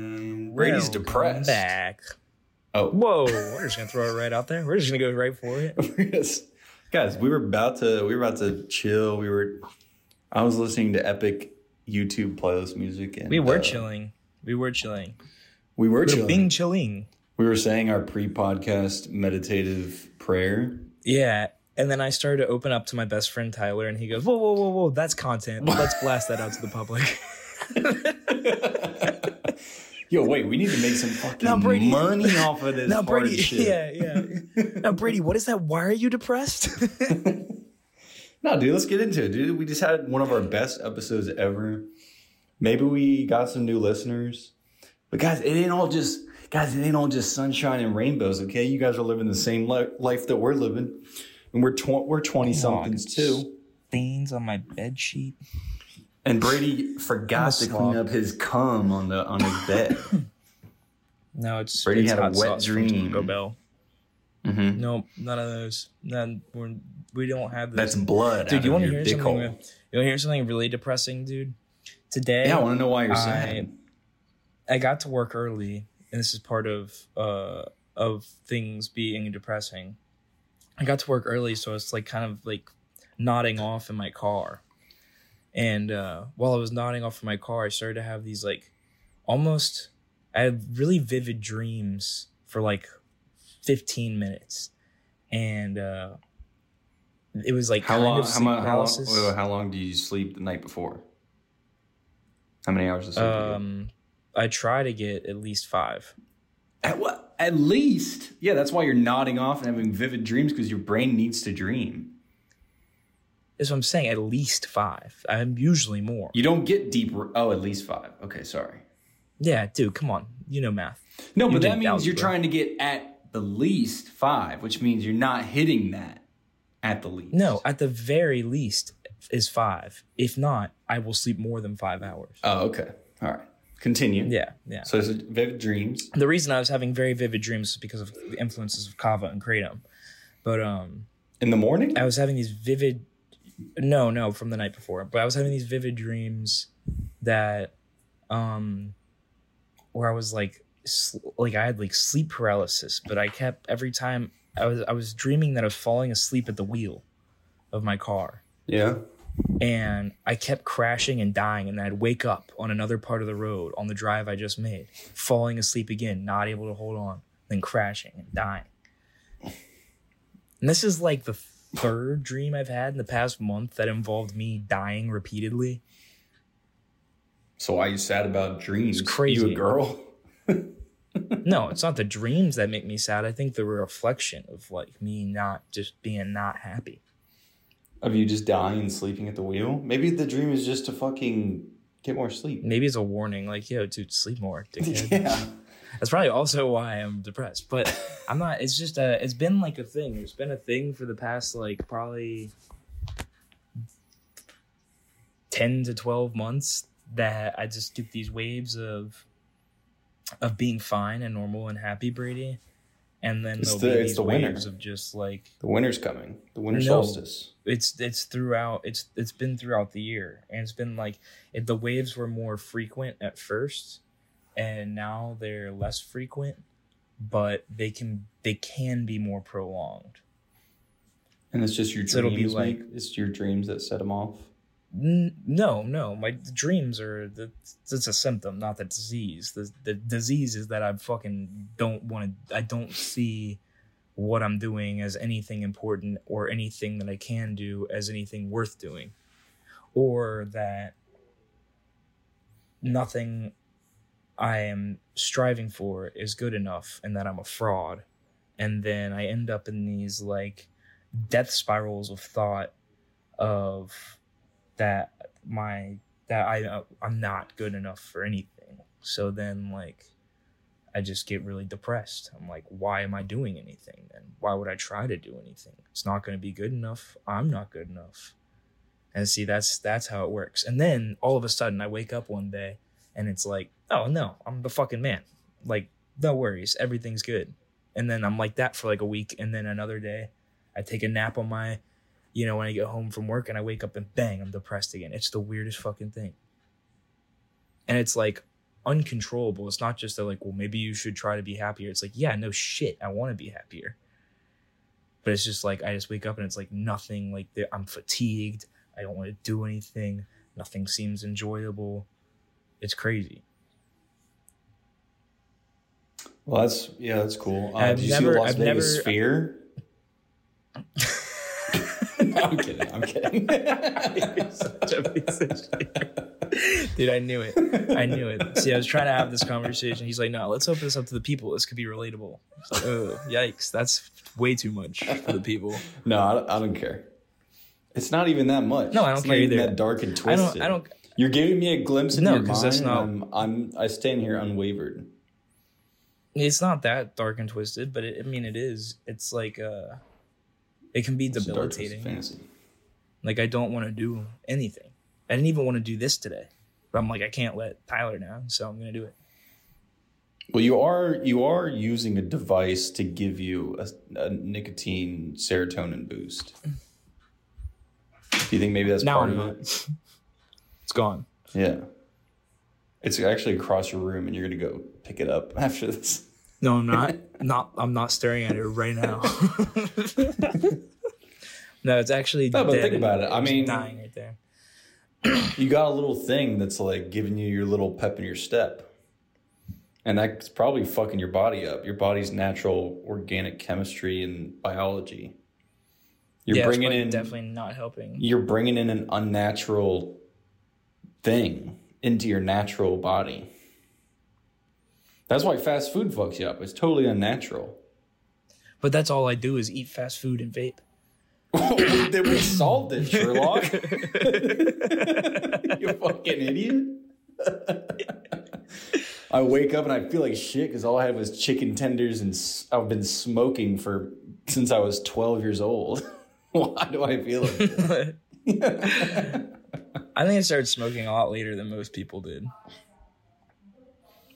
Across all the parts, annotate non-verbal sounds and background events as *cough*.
And Brady's Welcome depressed. Back. Oh, Whoa, we're just gonna throw it right out there. We're just gonna go right for it. *laughs* Guys, we were about to we were about to chill. We were. I was listening to epic YouTube playlist music, and We were uh, chilling. We were chilling. We were We were chilling. being chilling. we were saying our pre-podcast meditative prayer. Yeah. And then I started to open up to my best friend Tyler, and he goes, "Whoa, whoa, whoa, whoa! That's content. Let's blast that out to the public." *laughs* Yo, wait, we need to make some fucking Now, Brady- money off of this now, Brady, shit. yeah, yeah. now, Brady, what is that? Why are you depressed? *laughs* No, dude, let's get into it, dude. We just had one of our best episodes ever. Maybe we got some new listeners. But guys, it ain't all just guys, it ain't all just sunshine and rainbows, okay? You guys are living the same li- life that we're living. And we're tw- we're 20 somethings too. Stains on my bed sheet. And Brady forgot to clean up his cum on the on his bed. *laughs* No, it's Brady it's had a wet dream. Taco Bell. Mhm. Nope, none of those. None. We're, we don't have That's blood. dude. You want to hear something? hole. You want to hear something really depressing, dude? Today, Yeah, I want to know why you're I- sad. I got to work early, and this is part of uh of things being depressing. I got to work early, so it's like kind of like nodding off in my car. And uh, while I was nodding off in my car, I started to have these like almost I had really vivid dreams for like 15 minutes. And uh, it was like How kind long? of How, sleep how, long paralysis. wait, wait, how long do you sleep the night before? How many hours of sleep? do you get? um, I try to get at least five. At what? At least. Yeah, that's why you're nodding off and having vivid dreams because your brain needs to dream. That's what I'm saying. At least five. I'm usually more. You don't get deep. Oh, at least five. Okay, sorry. Yeah, dude, come on. You know math. No, You but that means you're trying to get at the least five, which means you're not hitting that at the least. No, at the very least is five. If not, I will sleep more than five hours. Oh, okay. All right. Continue. Yeah, yeah. So it's vivid dreams. The reason I was having very vivid dreams is because of the influences of kava and kratom. But um In the morning? I was having these vivid no, no, from the night before. But I was having these vivid dreams that um where I was like like I had like sleep paralysis, but I kept every time I was I was dreaming that I was falling asleep at the wheel of my car. Yeah. And I kept crashing and dying, and then I'd wake up on another part of the road on the drive I just made, falling asleep again, not able to hold on, then crashing and dying. And this is like the third dream I've had in the past month that involved me dying repeatedly. So why are you sad about dreams? It's crazy. You a girl? *laughs* No, it's not the dreams that make me sad. I think the reflection of like me not just being not happy. Of you just dying and sleeping at the wheel? Maybe the dream is just to fucking get more sleep. Maybe it's a warning, like, yo, dude, sleep more, *laughs* dickhead. Yeah. That's probably also why I'm depressed. But I'm not. It's just a. It's been like a thing. It's been a thing for the past like probably ten to twelve months that I just get these waves of of being fine and normal and happy, Brady, and then It's the- it's the winter. waves of just like The winter's coming. The winter No. solstice. it's it's throughout it's it's been throughout the year and it's been like it, the waves were more frequent at first and now they're less frequent but they can they can be more prolonged And it's just your dreams. So it'll be like- make- it's your dreams that set them off. N- no no. My dreams are the it's a symptom not the disease. The the disease is that i fucking don't want to i don't see what i'm doing as anything important or anything that i can do as anything worth doing. Or that nothing i am striving for is good enough and that i'm a fraud. And then i end up in these like death spirals of thought of that my that I uh, I'm not good enough for anything. So then like I just get really depressed. I'm like why am I doing anything then? Why would I try to do anything? It's not going to be good enough. I'm not good enough. And see that's that's how it works. And then all of a sudden I wake up one day and it's like, "Oh no, I'm the fucking man." Like no worries, everything's good. And then I'm like that for like a week and then another day I take a nap on my you know, when I get home from work and I wake up and bang, I'm depressed again. It's the weirdest fucking thing. And it's like uncontrollable. It's not just that, like, well, maybe you should try to be happier. It's like, yeah, no shit. I want to be happier. But it's just like, I just wake up and it's like nothing, like, I'm fatigued. I don't want to do anything. Nothing seems enjoyable. It's crazy. Well, that's yeah, that's cool. Uh, I've did you never- see the Las I've Vegas never- Sphere? *laughs* *laughs* I'm kidding. I'm kidding. You're *laughs* such a piece of shit. Dude, I knew it. I knew it. See, I was trying to have this conversation. He's like, no, let's open this up to the people. This could be relatable. It's like, oh, yikes. That's way too much for the people. no, I don't, I don't care. It's not even that much. No, I don't it's care not even either. that dark and I twisted. don't, I don't, You're giving me a glimpse of No, your mind. that's not- I'm, I'm. I stand here unwavered. it's not that dark and twisted, but it, I mean, it is. It's like, uh, it can be It's a dark, twisted debilitating. fantasy. Like, I don't want to do anything. I didn't even want to do this today. But I'm like, I can't let Tyler down, so I'm going to do it. Well, you are you are using a device to give you a, a nicotine serotonin boost. Do you think maybe that's Now part I'm of not. it? *laughs* It's gone. Yeah. It's actually across your room, and you're gonna go pick it up *laughs* after this. No, I'm not. not. I'm not staring at it right now. *laughs* no, it's actually. No, but dead think about it. I mean- dying right there. You got a little thing that's like giving you your little pep in your step, and that's probably fucking your body up. Your body's natural organic chemistry and biology. You're yeah, bringing in definitely not helping. you're bringing in an unnatural thing into your natural body. That's why fast food fucks you up. It's totally unnatural. But that's all I do is eat fast food and vape. *coughs* then we solved it, Sherlock. *laughs* you fucking idiot. *laughs* I wake up and I feel like shit because all I had was chicken tenders and s- I've been smoking for since I was 12 years old. *laughs* Why do I feel like? I think I started smoking a lot later than most people did.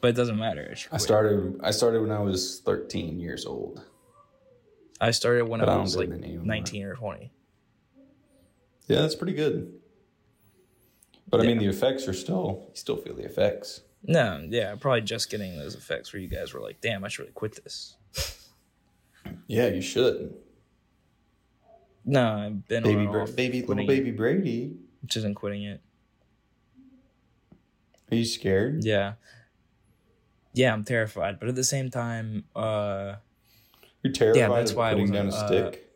But it doesn't matter. I, should I quit. started I started when I was 13 years old. I started when I I was like 19 or 20. Yeah, that's pretty good. But I mean, the effects are still, you still feel the effects. No, yeah, probably just getting those effects where you guys were like, damn, I should really quit this. Yeah, you should. No, I've been Baby, on Bra- baby, little baby it, Brady. which isn't quitting it. Are you scared? Yeah. Yeah, I'm terrified, but at the same time, uh You're terrified that's of why I putting down a uh, stick.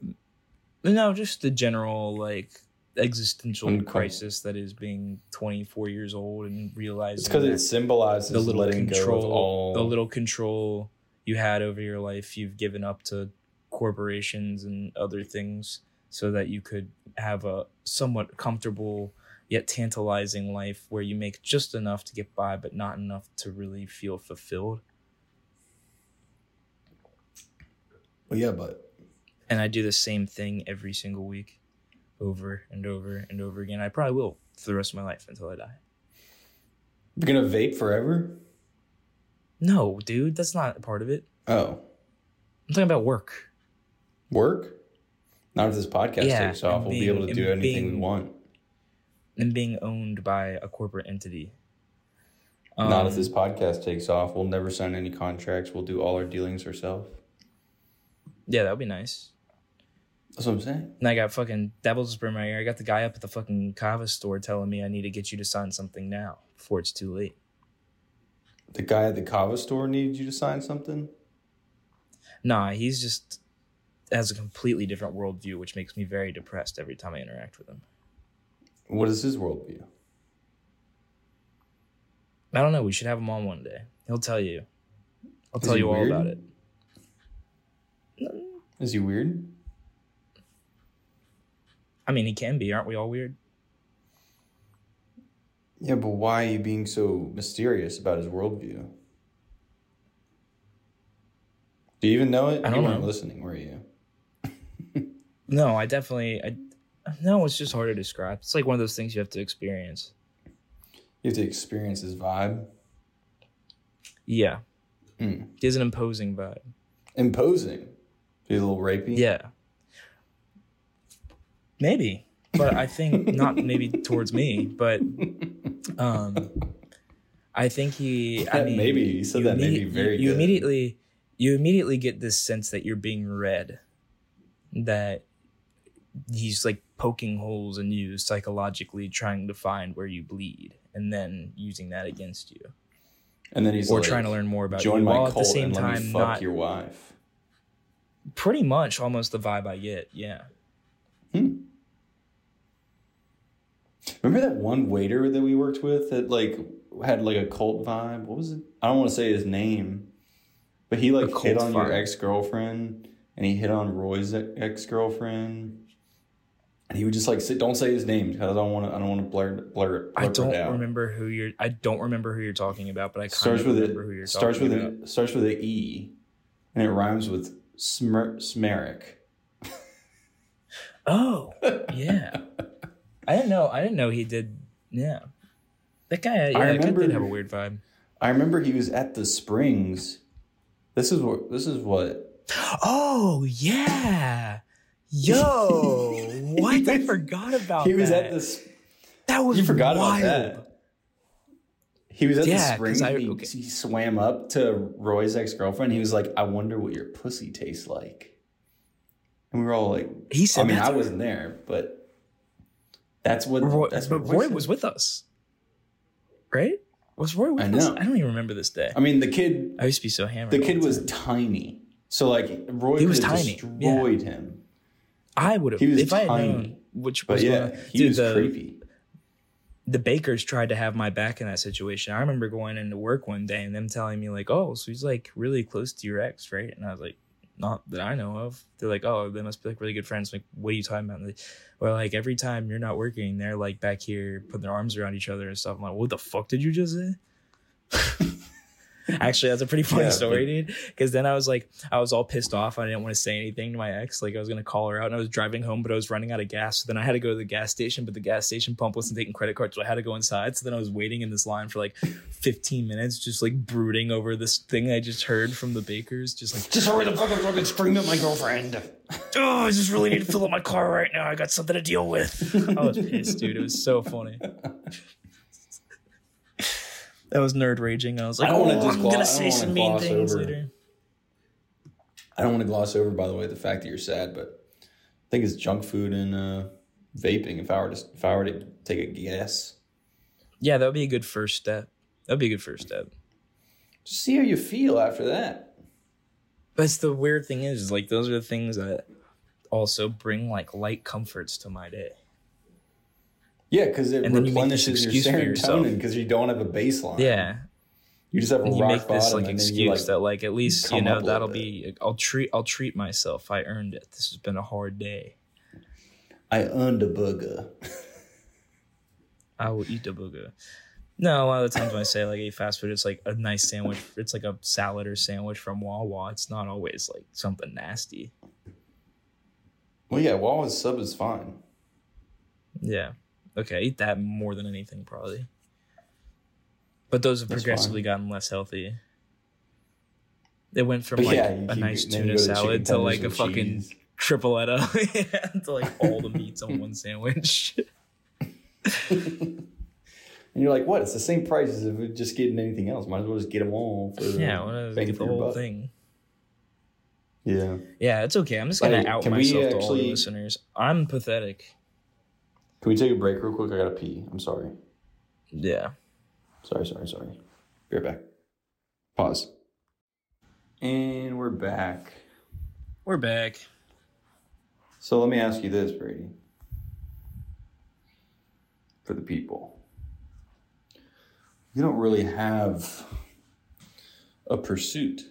no, just the general like existential Uncom- crisis that is being 24 years old and realizing It's because it symbolizes the little letting control, go of all. the little control you had over your life, you've given up to corporations and other things so that you could have a somewhat comfortable yet tantalizing life where you make just enough to get by, but not enough to really feel fulfilled. well, yeah, but And I do the same thing every single week, over and over and over again. I probably will for the rest of my life until I die. you're gonna vape forever. No, dude, that's not a part of it. Oh, I'm talking about work. work. Not if this podcast Yeah, takes off, we'll be able to do anything we want. And being owned by a corporate entity. Not if Um, this podcast takes off, we'll never sign any contracts. We'll do all our dealings ourselves. Yeah, that would be nice. That's what I'm saying. And I got fucking devils in my ear. I got the guy up at the fucking kava store telling me I need to get you to sign something now before it's too late. The guy at the kava store needed you to sign something. Nah, he's just has a completely different worldview, which makes me very depressed every time I interact with him. What is his worldview? I don't know. We should have him on one day. He'll tell you. I'll Is tell you all about it. Is he weird? I mean, he can be. Aren't we all weird? Yeah, but why are you being so mysterious about his worldview? Do you even know it? I you don't weren't know. listening, were you? *laughs* No, I definitely. I no, it's just hard to describe. It's like one of those things you have to experience. You have to experience his vibe. Yeah, Hmm. he has an imposing vibe. Imposing. He's a little rapey. Yeah. maybe, but I think not maybe *laughs* towards me, but um, I think he. I mean, maybe. You said you that maybe very you, you immediately you immediately get this sense that you're being read that he's like poking holes in you psychologically trying to find where you bleed and then using that against you And then he's or like, trying to learn more about join you my while at the same and let me time fuck not your wife. pretty much almost the vibe i get yeah Hmm. Remember that one waiter that we worked with that like had like a cult vibe? What was it? I don't want to say his name, but he like hit on your ex girlfriend, and he hit on Roy's ex girlfriend, and he would just like say, "Don't say his name because I don't want to. I don't want to blur blur it. i don't it out." remember who you're i don't remember who you're talking about but i kind starts of with remember who you're starts talking with about a starts with a E, and it rhymes with smer, smeric. oh yeah i didn't know i didn't know he did yeah that guy yeah, kid remember- did have a weird vibe I remember he was at the Springs. This is what this is what Oh yeah. Yo, *laughs* what? I forgot about he was that. at this. that was You forgot wild. about that. He was at Yeah, the 'cause springs. I- he, okay. he swam up to Roy's ex girlfriend. He was like, "I wonder what your pussy tastes like." And we were all like, He said "I mean, I wasn't there, but that's what Roy, that's but what Roy said. was with us, right? Was Roy with I us? know. I don't even remember this day. I mean, the kid, I used to be so hammered. the kid was time. tiny, so like Roy He was tiny, destroyed him. I would have he was if I had tiny. known which was yeah, one- he dude, was the, creepy. the bakers tried to have my back in that situation. I remember going into work one day and them telling me like, "Oh, so he's like really close to your ex, right?" And I was like, "Not that I know of." They're like, "Oh, they must be like really good friends." I'm like, what are you talking about? Well, like every time you're not working, they're like back here putting their arms around each other and stuff. I'm like, "What the fuck did you just say?" *laughs* *laughs* Actually, that's a pretty funny Yeah, story, dude. Because then I was like, I was all pissed off. I didn't want to say anything to my ex. Like I was gonna call her out, and I was driving home, but I was running out of gas. So then I had to go to the gas station, but the gas station pump wasn't taking credit cards, so I had to go inside. So then I was waiting in this line for like 15 minutes, just like brooding over this thing I just heard from the bakers. Just like, Just hurry the fuck up, fucking scream at my girlfriend. *laughs* oh, I just really need to fill up my car right now. I got something to deal with. I was pissed, dude. It was so funny. That was nerd raging. I was like, I don't oh, just I'm gonna don't say some mean things over. later. I don't want to gloss over, by the way, the fact that you're sad, but I think it's junk food and uh, vaping. If I were to, if I were to take a guess, Yeah, that would be a good first step. That would be a good first step. just see how you feel after that. But it's the weird thing is, is, like, those are the things that also bring like light comforts to my day. Yeah, because it you replenishes your excuse for yourself. serotonin because you don't have a baseline. Yeah, you just have a and you rock make this bottom, like excuse you like that like at least you know up a little that'll be. I'll treat. I'll treat myself. I earned it. This has been a hard day. I earned a burger. I will eat a booger. No, a lot of the times when I say like eat fast food, it's like a nice sandwich. It's like a salad or sandwich from Wawa. It's not always like something nasty. well, yeah, Wawa's sub is fine. Yeah. Okay, I eat that more than anything probably. But those have That's progressively gotten less healthy. They went from But like yeah, a nice tuna to salad to like a fucking cheese. tripletta *laughs* yeah, to like all the meats on *laughs* one sandwich. *laughs* And you're like, what? It's the same price as if we're just getting anything else. Might as well just get them all for yeah, want get the whole buck. thing. Yeah. Yeah, it's okay. I'm just gonna out we myself to all the listeners. I'm pathetic. Can we take a break real quick? I gotta pee. I'm sorry. Yeah. Sorry, sorry, sorry. Be right back. Pause. And we're back. We're back. So let me ask you this, Brady. For the people. You don't really have a pursuit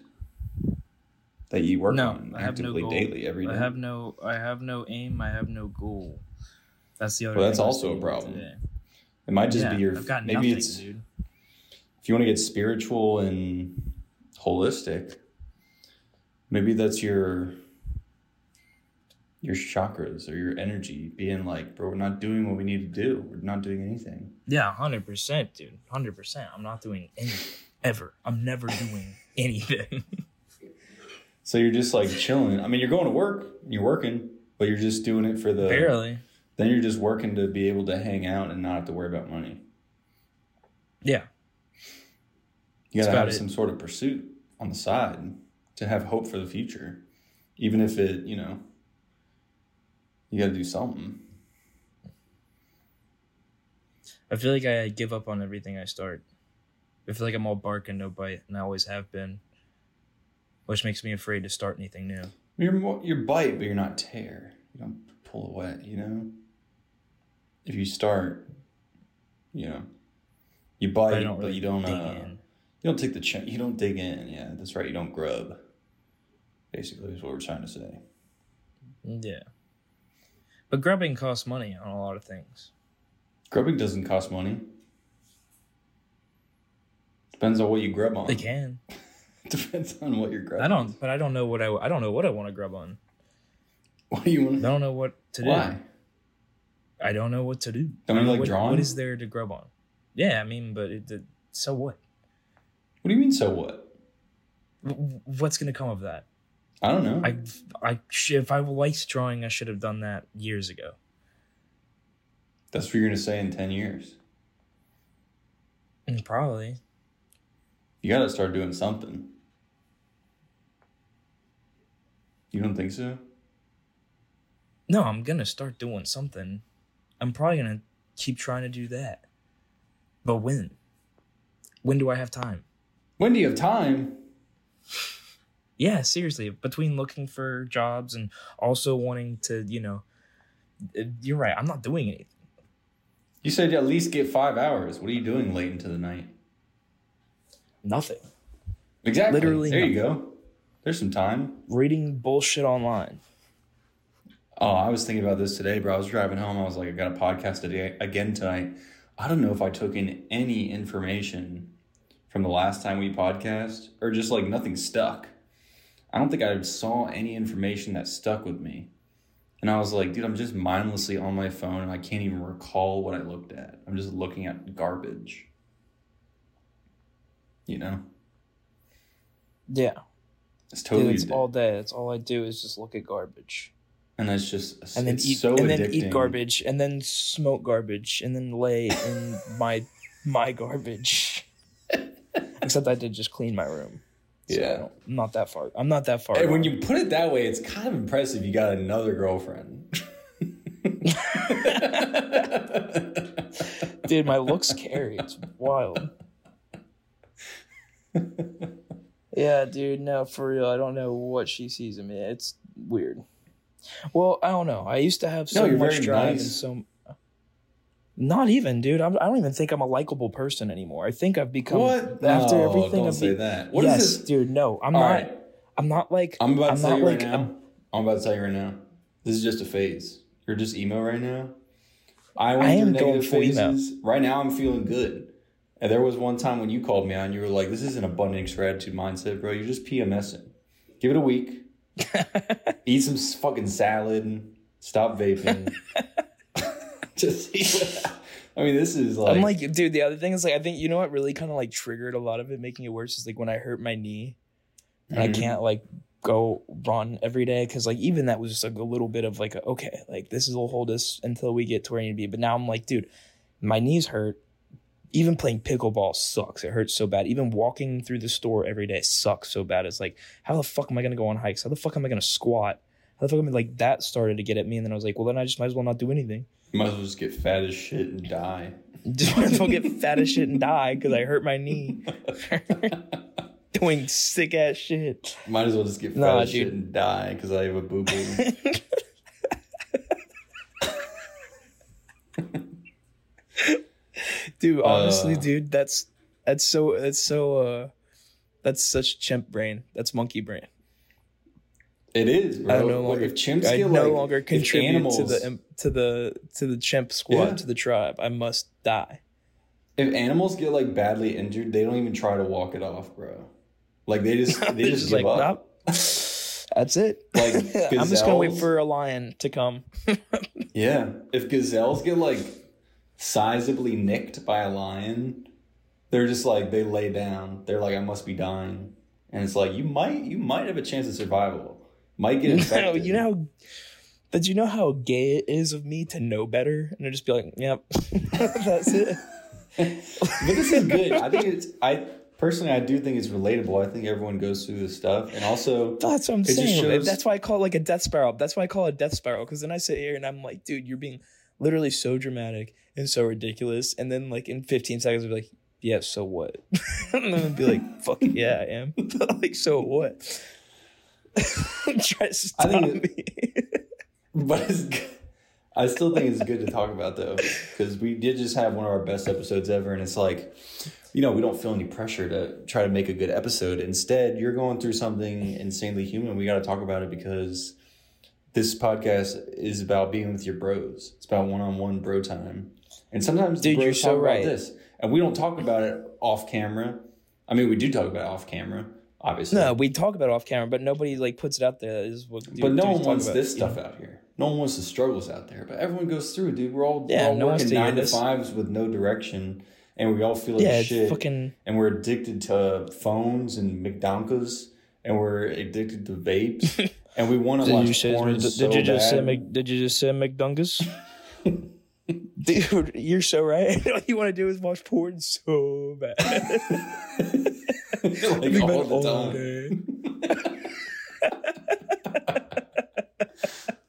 that you work No, on I have no actively goal. daily every day. I have no I have no aim, I have no goal. That's the other Well, that's also a problem. today. it might just yeah, be your maybe nothing, it's dude. if you want to get spiritual and holistic, maybe that's your your chakras or your energy being like, bro, we're not doing what we need to do. We're not doing anything. Yeah, hundred percent, dude. Hundred percent. I'm not doing anything ever. I'm never doing anything. So you're just like chilling. I mean, you're going to work, you're working, but you're just doing it for the Barely. Then you're just working to be able to hang out and not have to worry about money. Yeah. You gotta have it. some sort of pursuit on the side to have hope for the future. Even if it, you know, you gotta do something. I feel like I give up on everything I start. I feel like I'm all bark and no bite, and I always have been, which makes me afraid to start anything new. You're more, you're bite, but you're not tear. You don't pull away, you know? If you start, you know, you bite, I don't but you don't, uh, you don't take the you don't dig in. Yeah, that's right. You don't grub. Basically, is what we're trying to say. Yeah. But grubbing costs money on a lot of things. Grubbing doesn't cost money. Depends on what you grub on. They can. *laughs* Depends on what you're grubbing. I don't, but I don't know what I, I don't know what I want to grub on. What do you want? I don't know what to do. I don't know what to do. Don't I you like what, drawing? What is there to grub on? Yeah, I mean, but it, it, so what? What do you mean? So what? W- What's gonna come of that? I don't know. I, I, sh- if I liked drawing, I should have done that years ago. That's what you're gonna say in ten years. Mm, Probably. You gotta start doing something. You don't think so? No, I'm gonna start doing something. I'm probably gonna keep trying to do that. But when? When do I have time? When do you have time? Yeah, seriously. Between looking for jobs and also wanting to, you know, uh, you're right. I'm not doing anything. You said you at least get five hours. What are you doing late into the night? Nothing. Exactly. Literally There you go. There's some time. Reading bullshit online. Oh, I was thinking about this today, bro. I was driving home. I was like, I got a podcast today again tonight. I don't know if I took in any information from the last time we podcast or just like nothing stuck. I don't think I saw any information that stuck with me. And I was like, dude, I'm just mindlessly on my phone and I can't even recall what I looked at. I'm just looking at garbage. You know? Yeah. It's Dude, totally it's all day. That's all I do is just look at garbage. And it's just And then eat so and then eat garbage and then smoke garbage and then lay in my my garbage. *laughs* Except I did just clean my room. So Yeah. I'm not that far. I'm not that far. Hey, when you put it that way, it's kind of impressive you got another girlfriend. *laughs* Dude, my looks carry. It's wild. *laughs* yeah, dude, no, for real. I don't know what she sees in me. It's weird. Well, I don't know. I used to have so No, much very drive and nice. so. Not even, dude. I'm, I don't even think I'm a likable person anymore. I think I've become what? after No, everything. Don't I've say be- that. What is yes, this? dude. No, I'm All not. right. I'm not like. I'm about to I'm tell not you right now. I'm- I'm about to tell you right now. This is just a phase. You're just emo right now. I went I through am going negative full emo. phases. Right now, I'm feeling good. And there was one time when you called me on, you were like, "This is an abundance gratitude mindset, bro. You're just PMSing. Give it a week. *laughs* Eat some fucking salad. Stop vaping. *laughs* just. *laughs* I mean, this is like. I'm like, dude. The other thing is like, I think you know what really kind of like triggered a lot of it, making it worse is like when I hurt my knee, and I Mhm. can't like go run every day because like even that was just like a little bit of like a, okay, like this will hold us until we get to where I need to be. But now I'm like, dude, my knees hurt. Even playing pickleball sucks. It hurts so bad. Even walking through the store every day sucks so bad. It's like, how the fuck am I gonna go on hikes? How the fuck am I gonna squat? How the fuck am I like that started to get at me? And then I was like, well, then I just might as well not do anything. You might as well just get fat as shit and die. *laughs* Just might as well get fat as shit and die because I hurt my knee *laughs* doing sick ass shit. Might as well just get fat Nah, as shit and die because I have a boo boo. *laughs* Dude, honestly, Uh. dude, that's that's so that's so uh that's such chimp brain. That's monkey brain. it is, bro. I no longer if chimps I get no like, longer contribute animals, to the to the to the chimp squad Yeah. to the tribe. I must die. if animals get like badly injured, they don't even try to walk it off, bro. Like they just *laughs* they They're just, give up. nope. *laughs* That's it. Like, *laughs* I'm just gonna wait for a lion to come. Yeah, if gazelles get like sizably nicked by a lion, they're just like they lay down. They're like, I must be dying, and it's like you might you might have a chance of survival. Might get infected. you know, how, But you know how gay it is of me to know better and to just be like, yep, *laughs* that's it. *laughs* but this is good. I think it's I personally I do think it's relatable. I think everyone goes through this stuff, and also That's what I'm saying. shows- That's why I call it like a death spiral. That's why I call it a death spiral. Because then I sit here and I'm like, dude, you're being literally so dramatic and so ridiculous. And then like in 15 seconds, I'll be like, yeah, so what? *laughs* and then I'd be like, fuck it, yeah, I am. *laughs* like, so what? *laughs* Try to stop I think me. but it's good. I still think it's good to talk about though, because we did just have one of our best episodes ever, and it's like, you know, we don't feel any pressure to try to make a good episode. Instead, you're going through something insanely human. We got to talk about it because this podcast is about being with your bros. It's about one-on-one bro time, and sometimes the Dude, bros you're talk so about right. this, and we don't talk about it off camera. I mean, we do talk about it off camera, obviously. No, we talk about it off camera, but nobody like puts it out there. Is what dude- But no one wants about, this you know? stuff out here. No one wants the struggles out there. But everyone goes through, it, dude. We're all, Yeah, we're all no working nine to fives with no direction, and we all feel like Yeah, shit. fucking. And we're addicted to phones and McDonald's, and we're addicted to vapes, *laughs* and we want to watch porn did, so you just say. Mc, did you just say McDungus? *laughs* Dude, you're so right. *laughs* All you want to do is watch porn so bad. *laughs* like all the all time. *laughs*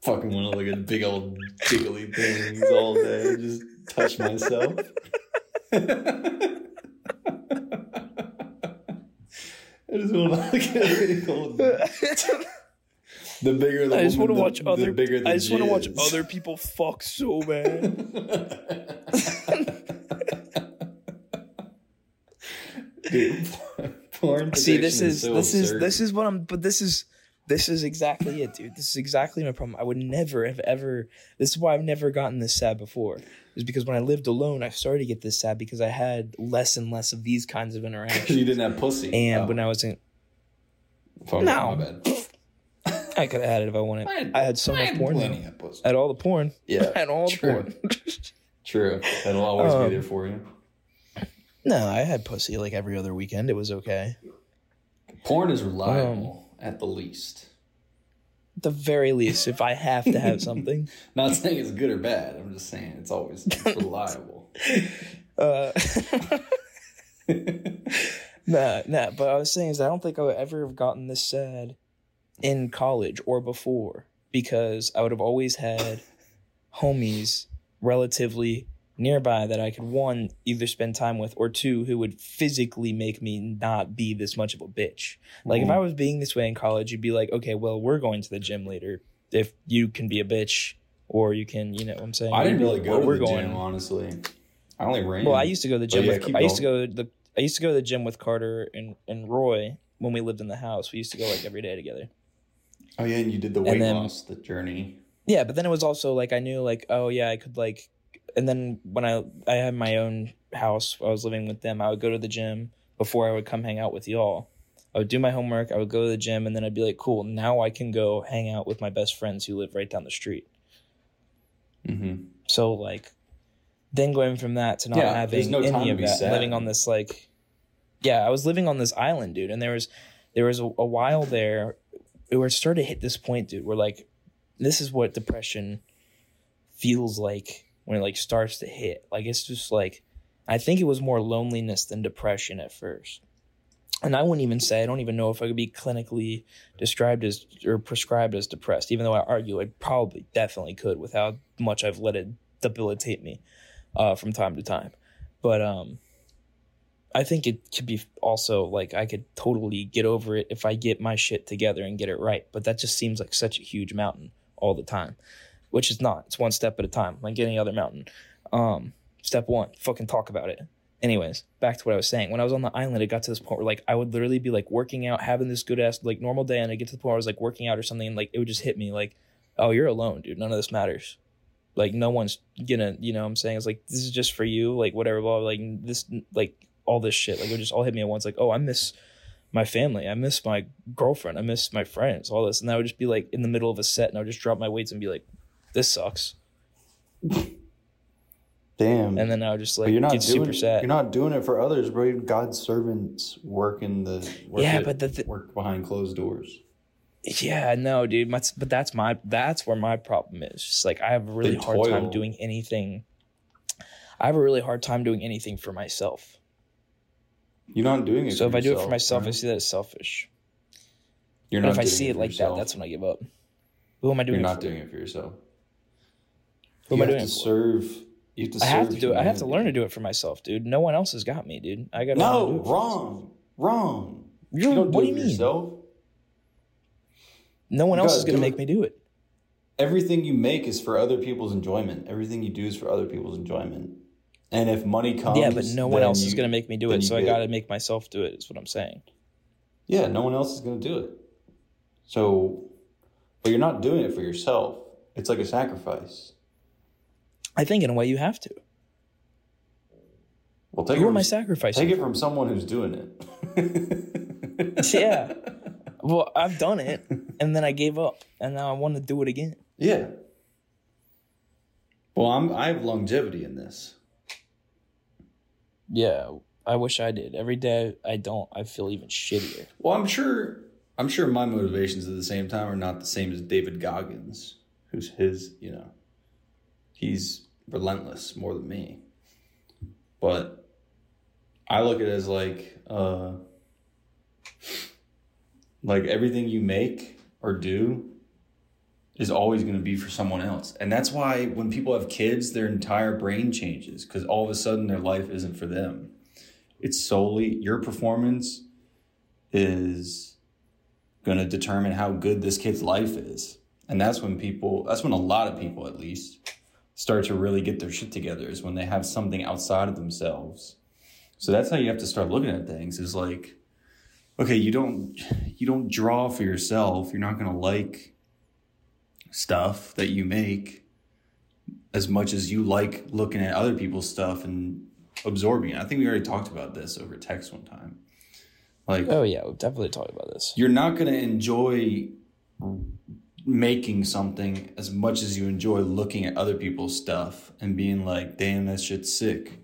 Fucking want to look at big old jiggly things all day. Just touch myself. I just want to look at big old. The bigger the I just want to watch the other. bigger the I just want to watch other people fuck so bad. *laughs* Dude, porn *laughs* See, this addiction is so this is this is what I'm. But this is this is exactly it, dude. This is exactly my problem. I would never have ever. This is why I've never gotten this sad before. Is because when I lived alone, I started to get this sad because I had less and less of these kinds of *laughs* interactions. you didn't have pussy. And Oh, when I was in, fuck, No. I could have had it if I wanted. I had so much porn. plenty of pussy. I had all the porn. Yeah, *laughs* I had all the true. porn. *laughs* True. That'll always Um, be there for you. no, I had pussy like every other weekend. It was okay. Porn is um, reliable at the least. The very least, if I have to have something. *laughs* Not saying it's good or bad. I'm just saying it's always reliable. Uh, nah, nah. But I was saying is I don't think I would ever have gotten this sad in college or before because I would have always had homies relatively nearby that I could one either spend time with or two who would physically make me not be this much of a bitch. Like if I mm. was being this way in college, you'd be like, okay, well we're going to the gym later. If you can be a bitch or you can, you know what I'm saying. I didn't really like, go well, to we're the going. gym, honestly. I only ran. Well, I used to go to the gym. yeah, with, I used to go to the I used to go to the gym with Carter and, and Roy when we lived in the house. We used to go like every day together. Oh yeah, and you did the weight then- loss, the journey. Yeah, but then it was also like I knew like oh yeah I could like, and then when I I had my own house, I was living with them. I would go to the gym before I would come hang out with y'all. I would do my homework. I would go to the gym, and then I'd be like, cool. Now I can go hang out with my best friends who live right down the street. Mm-hmm. So like, then going from that to not Yeah, having no any of that, sad. living on this like, yeah, I was living on this island, dude, and there was there was a, a while there where it started to hit this point, dude, We're like, this is what depression feels like when it like starts to hit. Like it's just like, I think it was more loneliness than depression at first. And I wouldn't even say I don't even know if I could be clinically described as or prescribed as depressed, even though I argue I probably definitely could with how much I've let it debilitate me uh, from time to time. But um, I think it could be also like I could totally get over it if I get my shit together and get it right. But that just seems like such a huge mountain all the time, which is not. It's one step at a time, like any other mountain. Um, step one, fucking talk about it. Anyways, back to what I was saying. When I was on the island, it got to this point where like I would literally be like working out, having this good ass like normal day, and I get to the point where I was like working out or something, and like it would just hit me like, oh, you're alone, dude. None of this matters. Like no one's gonna, you know, what I'm saying it's like this is just for you, like whatever, blah, blah, like this, like all this shit, like it would just all hit me at once. Like, oh, I miss my family, I miss my girlfriend, I miss my friends, all this, and I would just be like in the middle of a set, and I would just drop my weights and be like, this sucks, Damn. and then I would just but like you're not get doing super sad. you're not doing it for others, bro. God's servants work in the work Yeah, it- but the th- work behind closed doors. Yeah, no, dude. My, but that's my that's where my problem is. Just like I have a really They hard time doing anything. I have a really hard time doing anything for myself. You're not doing it. So if for I do it for yourself, myself, I see that as selfish. You're But not if I see it like that, that's when I give up. Who am I doing it for? You're not doing it for yourself. Who you am I doing to it for? serve. You have to serve. I have to do it. I have to learn to do it for myself, dude. No one else has got me, dude. I got to No, do it for myself. wrong, wrong. You're- you don't what do do it you mean? yourself. No one You else is going to make me do it. Everything you make is for other people's enjoyment. Everything you do is for other people's enjoyment. And if money comes, yeah, but no one else is going to make me do it. you So I got to make myself do it. Is what I'm saying. Yeah, no one else is going to do it. So, but you're not doing it for yourself. It's like a sacrifice. I think in a way you have to. Well, take Who it am I from, sacrificing? take it from someone who's doing it. *laughs* yeah. *laughs* Well, I've done it, and then I gave up, and now I want to do it again. Yeah. Well, I'm I have longevity in this. Yeah, I wish I did. Every day I don't, I feel even shittier. Well, I'm sure I'm sure my motivations at the same time are not the same as David Goggins, who's his, you know, he's relentless more than me. But I look at it as like uh like everything you make or do is always going to be for someone else. And that's why when people have kids, their entire brain changes cuz all of a sudden their life isn't for them. It's solely your performance is going to determine how good this kid's life is. And that's when people, that's when a lot of people at least start to really get their shit together is when they have something outside of themselves. So that's how you have to start looking at things is like, okay, you don't, you don't draw for yourself. You're not going to like stuff that you make as much as you like looking at other people's stuff and absorbing it. I think we already talked about this over text one time. Like, Oh yeah, we've definitely talked about this. you're not going to enjoy making something as much as you enjoy looking at other people's stuff and being like, damn, that shit's sick.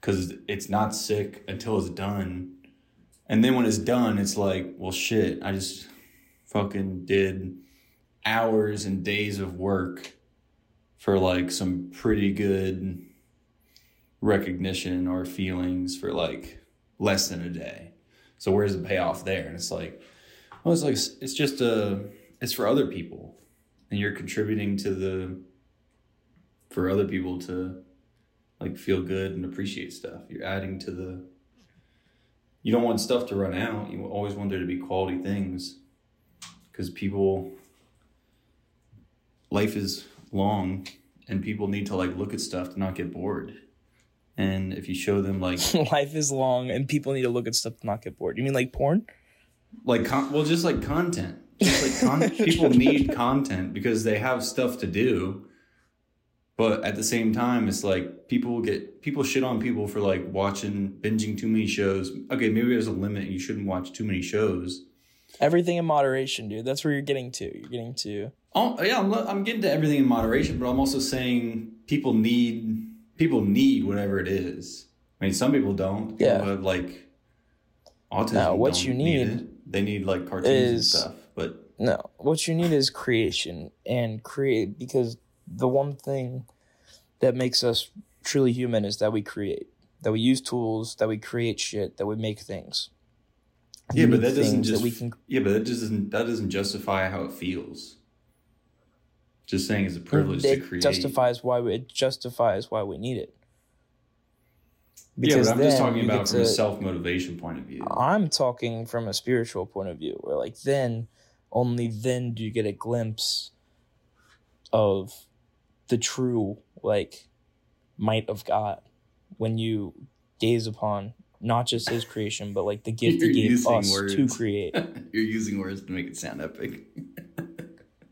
Because it's not sick until it's done. And then when it's done, it's like, well, shit, I just fucking did hours and days of work for like some pretty good recognition or feelings for like less than a day. So where's the payoff there? And it's like, well, it's like it's just a it's for other people, and you're contributing to the for other people to like feel good and appreciate stuff. You're adding to the. You don't want stuff to run out. You always want there to be quality things, because people. Life is long, and people need to like look at stuff to not get bored. And if you show them like *laughs* Life is long, and people need to look at stuff to not get bored. You mean like porn? like con- well just like content *laughs* just like con- people need content because they have stuff to do but at the same time it's like people get people shit on people for like watching binging too many shows okay maybe there's a limit you shouldn't watch too many shows Everything in moderation, dude. That's where you're getting to. You're getting to. Oh yeah I'm, I'm getting to everything in moderation but i'm also saying people need people need whatever it is i mean some people don't Yeah. But like autism No, what you need it. they need like cartoons is- and stuff but No, what you need is creation and create because the one thing that makes us truly human is that we create, that we use tools, that we create shit, that we make things. Yeah, but that doesn't just that we can. yeah, but that doesn't that doesn't justify how it feels. Just saying it's a privilege to create. justifies why we, it justifies why we need it. yeah, but I'm just talking about from a self motivation point of view. I'm talking from a spiritual point of view, where like then, only then do you get a glimpse of the true like might of God when you gaze upon not just His creation, but like the gift He *laughs* gave us to create. *laughs* You're using words to make it sound epic. *laughs*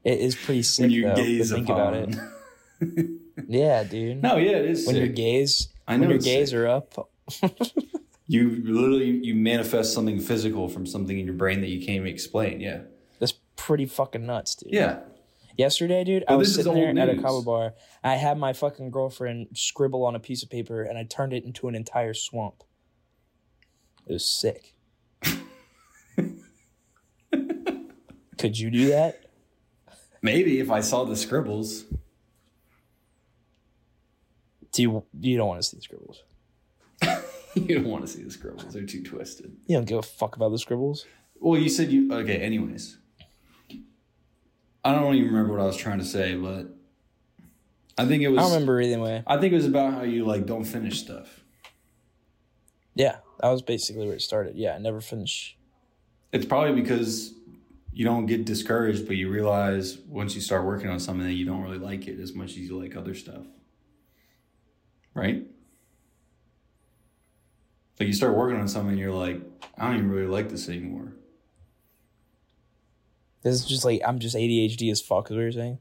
It is pretty sick when you though. gaze think upon. about it. *laughs* Yeah, dude. no, yeah, it is. when your gaze, I know when your gaze sick. are up, *laughs* you literally you manifest something physical from something in your brain that you can't even explain. Yeah, that's pretty fucking nuts, dude. yeah. Yesterday, dude, But I was sitting there at a kava bar. I had my fucking girlfriend scribble on a piece of paper, and I turned it into an entire swamp. It was sick. *laughs* Could you do that? Maybe if I saw the scribbles. Do you? You don't want to see the scribbles. *laughs* you don't want to see the scribbles; they're too twisted. You don't give a fuck about the scribbles. Well, you said you okay. Anyways, I don't even remember what I was trying to say, but I think it was. I don't remember either way. I think it was about how you like don't finish stuff. Yeah, that was basically where it started. Yeah, I never finish. It's probably because you don't get discouraged, but you realize once you start working on something that you don't really like it as much as you like other stuff. Right? Like you start working on something you're like, I don't even really like this anymore. This is just like I'm just ADHD as fuck. Is what you're saying?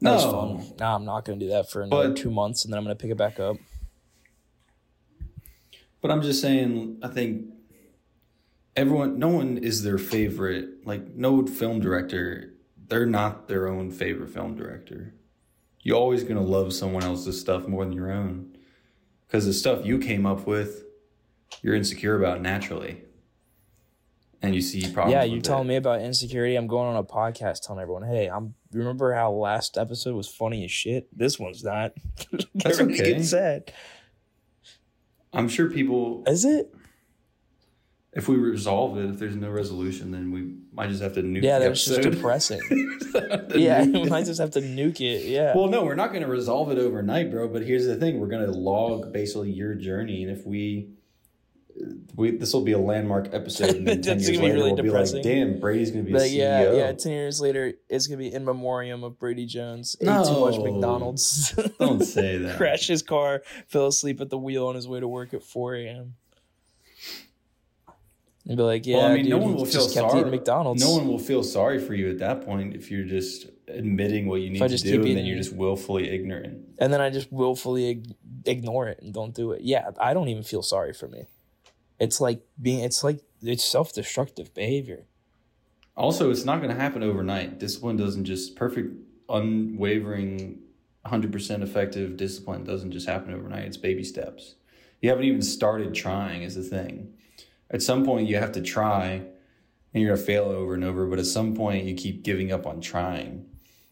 That No. Nah, I'm not gonna do that for another But- two months, and then I'm gonna pick it back up. But I'm just saying, I think everyone, no one is their favorite. Like, no film director, they're not their own favorite film director. You're always going to love someone else's stuff more than your own. Because the stuff you came up with, you're insecure about naturally. And you see problems. yeah, you telling me about insecurity. I'm going on a podcast telling everyone, "Hey, I'm remember how last episode was funny as shit. This one's not." *laughs* That's okay. sad. I'm sure people, Is it? If we resolve it, if there's no resolution, then we might just have to nuke it. Yeah, the that's just depressing. *laughs* Yeah, *laughs* we might just have to nuke it. Yeah. Well, no, we're not going to resolve it overnight, bro. But here's the thing: we're going to log basically your journey, and if we, we this will be a landmark episode. And then *laughs* ten years be later, really we'll be depressing. like, "Damn, Brady's going to be But CEO." yeah, yeah. Ten years later, it's gonna be in memoriam of Brady Jones. Ate too much McDonald's. Don't say that. Crashed his car, fell asleep at the wheel on his way to work at 4 a.m. And be like, yeah, well, I mean, dude, no one will feel sorry. McDonald's. No one will feel sorry for you at that point if you're just admitting what you need to do, and then you're just willfully ignorant. and then I just willfully ignore it and don't do it. Yeah, I don't even feel sorry for me. It's like being. It's like it's self-destructive behavior. Also, it's not going to happen overnight. Discipline doesn't just perfect, unwavering, 100% effective discipline doesn't just happen overnight. It's baby steps. You haven't even started trying, is the thing. At some point, you have to try, and you're to fail over and over, but at some point, you keep giving up on trying.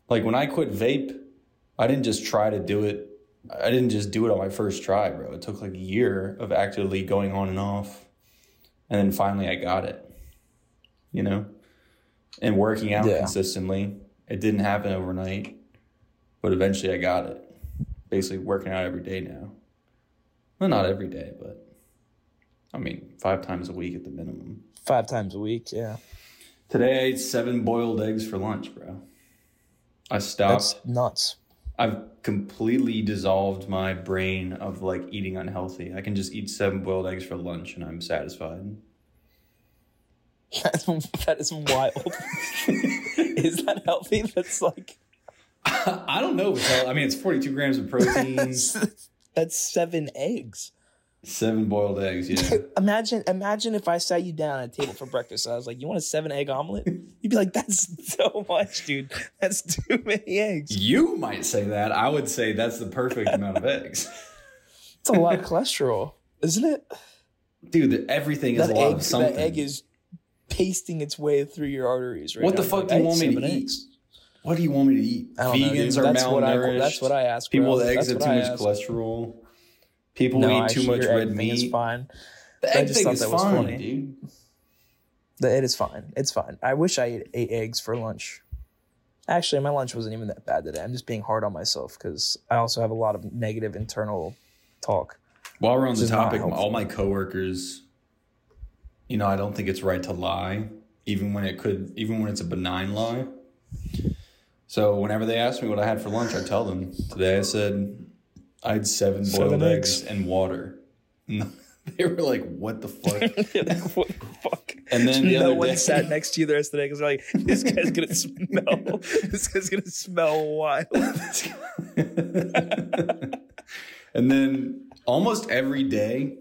Like when I quit vape, I didn't just try to do it. I didn't just do it on my first try, bro. It took like a year of actively going on and off. And then finally, I got it. You know? and working out Yeah. consistently. It didn't happen overnight, but eventually I got it. Basically, working out every day now. Well, not every day, but I mean, five times a week at the minimum. Five times a week. Yeah, Today I ate seven boiled eggs for lunch, bro. I stopped. that's nuts. I've completely dissolved my brain of like eating unhealthy. I can just eat seven boiled eggs for lunch and I'm satisfied. That's, that is wild. *laughs* is that healthy? That's like I don't know. I mean, it's 42 grams of protein, that's, *laughs* that's seven eggs. Seven boiled eggs. Yeah. *laughs* Imagine, imagine if I sat you down at a table for breakfast. And I was like, "You want a seven egg omelet?" *laughs* You'd be like, "That's so much, dude. That's too many eggs. You might say that. I would say that's the perfect amount of eggs. It's a lot of *laughs* cholesterol, isn't it?" Dude, everything is That a lot egg, of something. that egg is pasting its way through your arteries. Right what the fuck Like, do you want me to eat? eggs. What do you want me to eat? I don't know, Vegans dude. are that's what I, malnourished. that's what I ask. People with eggs have too much ask. cholesterol. People No, eat too much red meat. is fine. The I egg just thing thought is that was fine, funny. dude. The- It is fine. It's fine. I wish I ate, ate eggs for lunch. Actually, my lunch wasn't even that bad today. I'm just being hard on myself because I also have a lot of negative internal talk. While we're on the topic, all my coworkers, you know, I don't think it's right to lie, even when it could, even when it's a benign lie. So whenever they ask me what I had for lunch, I tell them. Today I said I had seven boiled Seven eggs. eggs. and water. And *laughs* they were like, "What the fuck?" *laughs* what the fuck? And then the no other one day- sat next to you the rest of the day because they're like, this guy's gonna *laughs* smell. this guy's gonna smell wild. and then almost every day,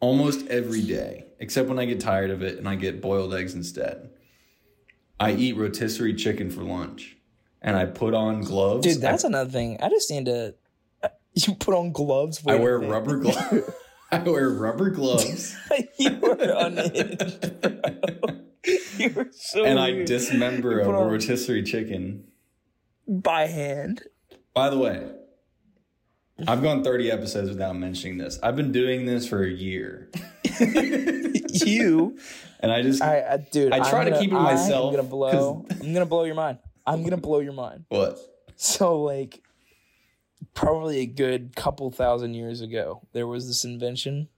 almost every day, except when I get tired of it and I get boiled eggs instead, I eat rotisserie chicken for lunch. And I put on gloves. Dude, that's another thing. I just need to. *laughs* You put on gloves. I, *laughs* I wear rubber gloves. I wear rubber gloves. you were unhinged, bro. *laughs* you were so and I dismember a rotisserie chicken. by hand. By the way, I've gone 30 episodes without mentioning this. I've been doing this for a year. you, And I just I, I dude. I try I'm to gonna- keep it myself, I'm gonna blow. I'm gonna blow your mind. I'm gonna blow your mind. what? So like, probably a good couple thousand years ago, there was this invention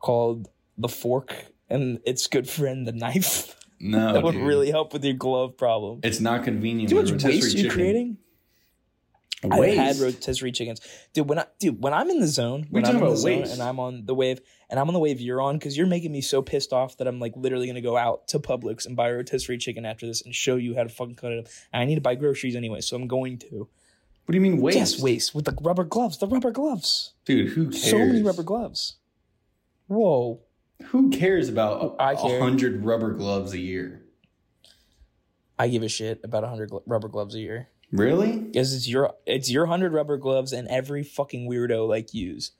called the fork and its good friend the knife No, *laughs* that would dude. really help with your glove problem. It's not convenient. Do you know with much waste you're chicken. creating? Waste. I've had rotisserie chickens, dude. When I dude, when I'm in the zone, We when I'm talking in the about zone waste. and I'm on the wave, and I'm on the wave you're on, because you're making me so pissed off that I'm like literally gonna go out to Publix and buy a rotisserie chicken after this and show you how to fucking cut it up. And I need to buy groceries anyway, so I'm going to. What do you mean waste? Yes, waste with the rubber gloves. The rubber gloves. Dude, who cares? So many rubber gloves. Whoa. Who cares about I a care. hundred rubber gloves a year? I give a shit about hundred gl- rubber gloves a year Really? because it's your it's your hundred rubber gloves and every fucking weirdo like use.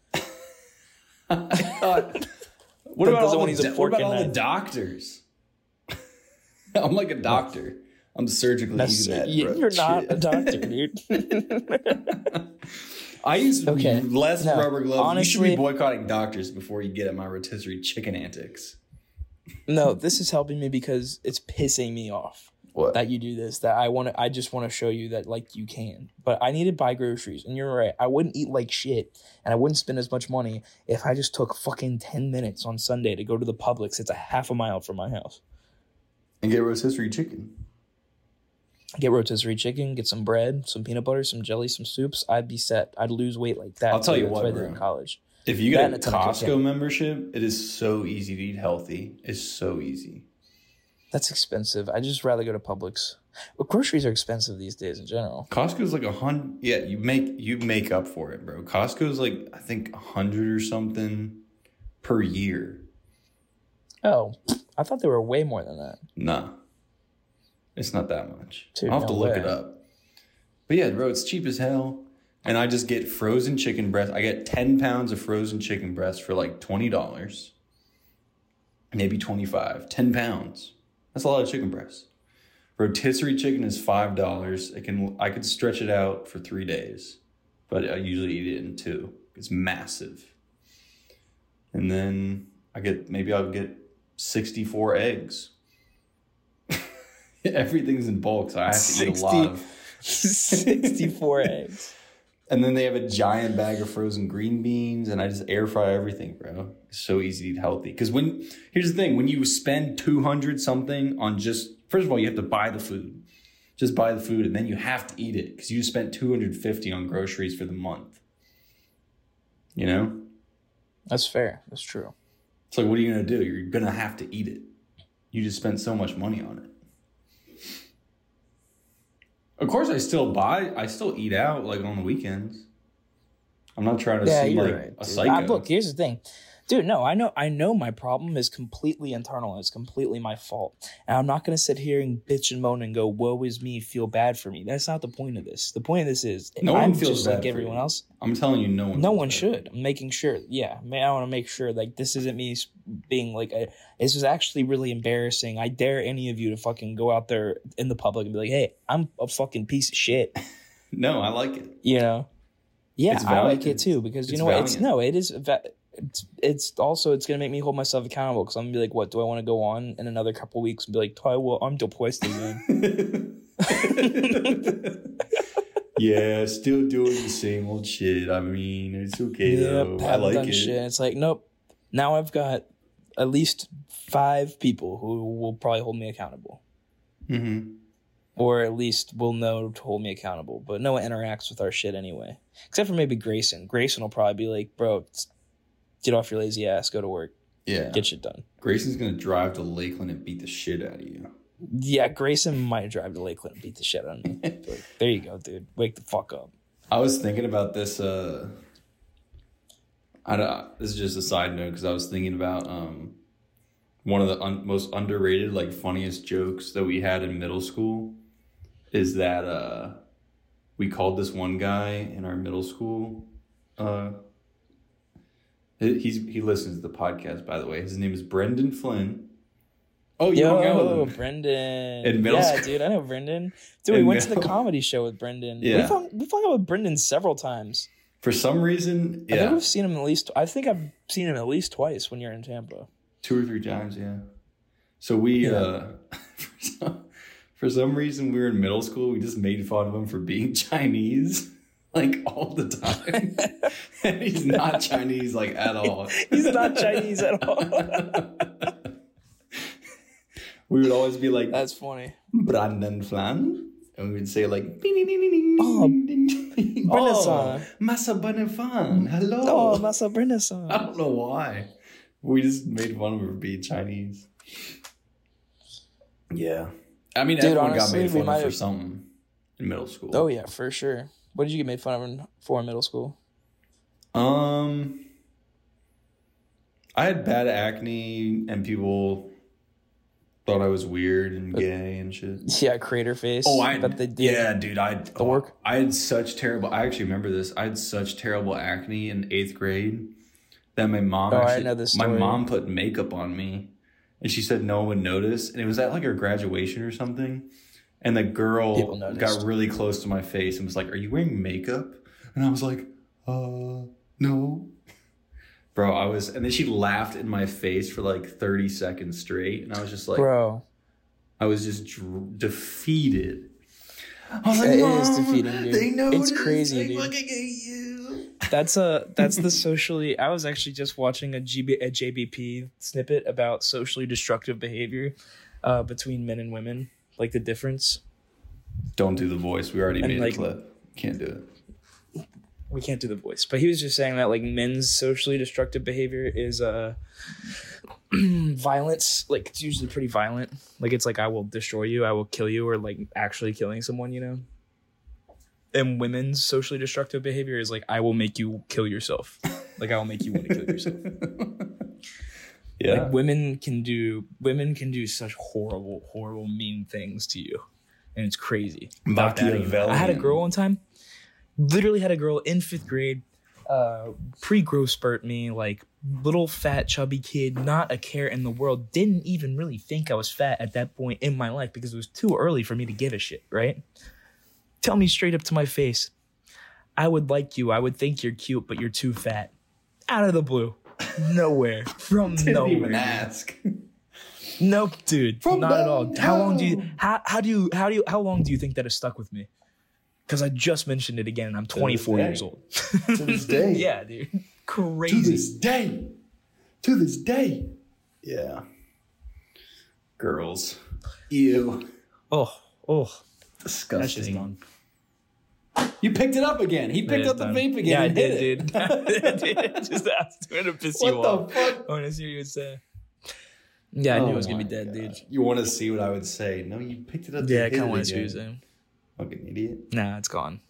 I thought. *laughs* What about all, the, to use a what about all the doctors? *laughs* I'm like a doctor. I'm surgically using that. you're not Shit. a doctor, dude. *laughs* I use Okay. less No, rubber gloves. honestly- you should be boycotting doctors before you get at my rotisserie chicken antics. no, this is helping me because it's pissing me off What? that you do this. That I want to. I just want to show you that like you can. But I need to buy groceries, and you're right. I wouldn't eat like shit, and I wouldn't spend as much money if I just took fucking ten minutes on Sunday to go to the Publix. It's a half a mile from my house. and get rotisserie chicken. Get rotisserie chicken, get some bread, some peanut butter, some jelly, some soups. I'd be set. I'd lose weight like that. I'll tell you what, bro. in college. If you That get and a a ton of Costco membership, it is so easy to eat healthy. It's so easy. That's expensive. I just rather go to Publix. But groceries are expensive these days in general. Costco's like a hundred. Yeah, you make you make up for it, bro. Costco's like I think a hundred or something per year. Oh, I thought they were way more than that. Nah, it's not that much. Dude, I'll have no to look way. it up. But yeah, bro, it's cheap as hell. And I just get frozen chicken breast. I get ten pounds of frozen chicken breast for like twenty dollars, maybe twenty five. Ten pounds. That's a lot of chicken breast. Rotisserie chicken is five dollars. It can I could stretch it out for three days, but I usually eat it in two. It's massive. And then I get maybe I'll get sixty four eggs. *laughs* Everything's in bulk, so I have to eat a lot of. *laughs* 64 eggs. And then they have a giant bag of frozen green beans, and I just air fry everything, bro. It's so easy to eat healthy. Because when here's the thing, when you spend two hundred something on just first of all, you have to buy the food, just buy the food, and then you have to eat it because you spent two hundred fifty on groceries for the month. You know, That's fair. That's true. it's like what are you gonna do? You're gonna have to eat it. You just spent so much money on it. Of course, I still buy. I still eat out like on the weekends. I'm not trying to Yeah, seem like right. a dude. psycho. Uh, look, here's the thing. Dude, no, I know I know my problem is completely internal. It's completely my fault. And I'm not gonna sit here and bitch and moan and go, woe is me, feel bad for me. That's not the point of this. The point of this is No one I'm feels just bad like everyone you. else. I'm telling you, no one. No one should. I'm making sure. Yeah, ma- I want to make sure like this isn't me being like a, this is actually really embarrassing. I dare any of you to fucking go out there in the public and be like, "Hey, I'm a fucking piece of shit." *laughs* No, I like it. You know? Yeah, I like it too because you know what? It's no, it is. It's, it's also it's gonna make me hold myself accountable because I'm gonna be like, what do I want to go on in another couple weeks and be like, "Ty, well, I'm depressed again. *laughs* yeah, still doing the same old shit. I mean, it's okay Yep, though. I like it. shit. It's like, nope. Now I've got at least five people who will probably hold me accountable. hmm or at least will know to hold me accountable. But no one interacts with our shit anyway, except for maybe Grayson. Grayson will probably be like, "Bro, get off your lazy ass, go to work, Yeah, get shit done." Grayson's gonna drive to Lakeland and beat the shit out of you. Yeah, Grayson might drive to Lakeland and beat the shit out of me. *laughs* Like, there you go, dude. Wake the fuck up. I was thinking about this. Uh, I don't, this is just a side note because I was thinking about um, one of the un- most underrated, like funniest jokes that we had in middle school is that uh, we called this one guy in our middle school. Uh, he's he listens to the podcast, by the way. His name is Brendan Flynn, Oh, you hung out Yo, with him. Brendan. In middle yeah, school? dude, I know Brendan. Dude, we In went to the comedy show with Brendan. Yeah. We've hung, we've hung out with Brendan several times. For some reason, yeah. I think yeah, we've seen him at least. I think I've seen him at least twice when you're in Tampa. two or three times, yeah. So we, Yeah. uh, *laughs* for some, for some reason, we were in middle school. We just made fun of him for being *laughs* Chinese, like all the time. *laughs* and he's not Chinese, like at all. *laughs* He's not Chinese at all. *laughs* we would always be like That's funny. Brandon Flan, and we would say like, Oh, oh, Brendan-san. Masa Benefan, hello. Oh, Masa Brendan. I don't know why. We just made fun of her being Chinese. Yeah. I mean, Dude, everyone honestly, got made fun of for have- something in middle school. Oh yeah, for sure. What did you get made fun of in, for in middle school? Um, I had bad acne, and people thought I was weird and gay and shit. *laughs* Yeah, crater face. Oh, I they did. yeah, dude. I The work? I had such terrible. I actually remember this. I had such terrible acne in eighth grade that my mom. Oh, I know this My mom put makeup on me, and she said no one would notice. And it was at like her graduation or something. And the girl got really close to my face and was like, "Are you wearing makeup?" And I was like, "Uh, no." Bro, I was, and then she laughed in my face for like thirty seconds straight, and I was just like, Bro, I was just dr- defeated. I was It is "Mom, defeating, dude. They know It's crazy, They dude. fucking hate you. that's a that's the *laughs* socially. I was actually just watching a GB a JBP snippet about socially destructive behavior uh, between men and women, like the difference. Don't do the voice. We already And, made like- a clip. Can't do it. we can't do the voice, but he was just saying that like men's socially destructive behavior is uh *clears throat* violence. Like it's usually pretty violent. Like it's like I will destroy you, I will kill you, or like actually killing someone. You know. And women's socially destructive behavior is like I will make you kill yourself. Like I will make you want to kill yourself. *laughs* Yeah. Like women can do women can do such horrible, horrible, mean things to you, and it's crazy. It. I had a girl one time, literally had a girl in fifth grade, uh, pre growth spurt me, like little fat chubby kid, not a care in the world. Didn't even really think I was fat at that point in my life because it was too early for me to give a shit. Right? Tell me straight up to my face, I would like you. I would think you're cute, but you're too fat. Out of the blue. Nowhere. From Didn't nowhere. even ask. Nope, dude. From not at all. How long do you how how do you how do you how long do you think that has stuck with me? Because I just mentioned it again and I'm 24 years old. To this *laughs* day. yeah, dude. Crazy. To this day. To this day. Yeah. Girls. Ew. Oh, oh. Disgusting. That's just gone. You picked it up again. He picked up the vape again. Yeah, I did, it. dude. *laughs* Just trying to piss you What off. the fuck? I want to see what you would say. Yeah, I knew Oh it was gonna be dead, God. dude. You want to see what I would say? No, you picked it up. Yeah, I kind of want to see what you're again. Fucking idiot. Nah, it's gone.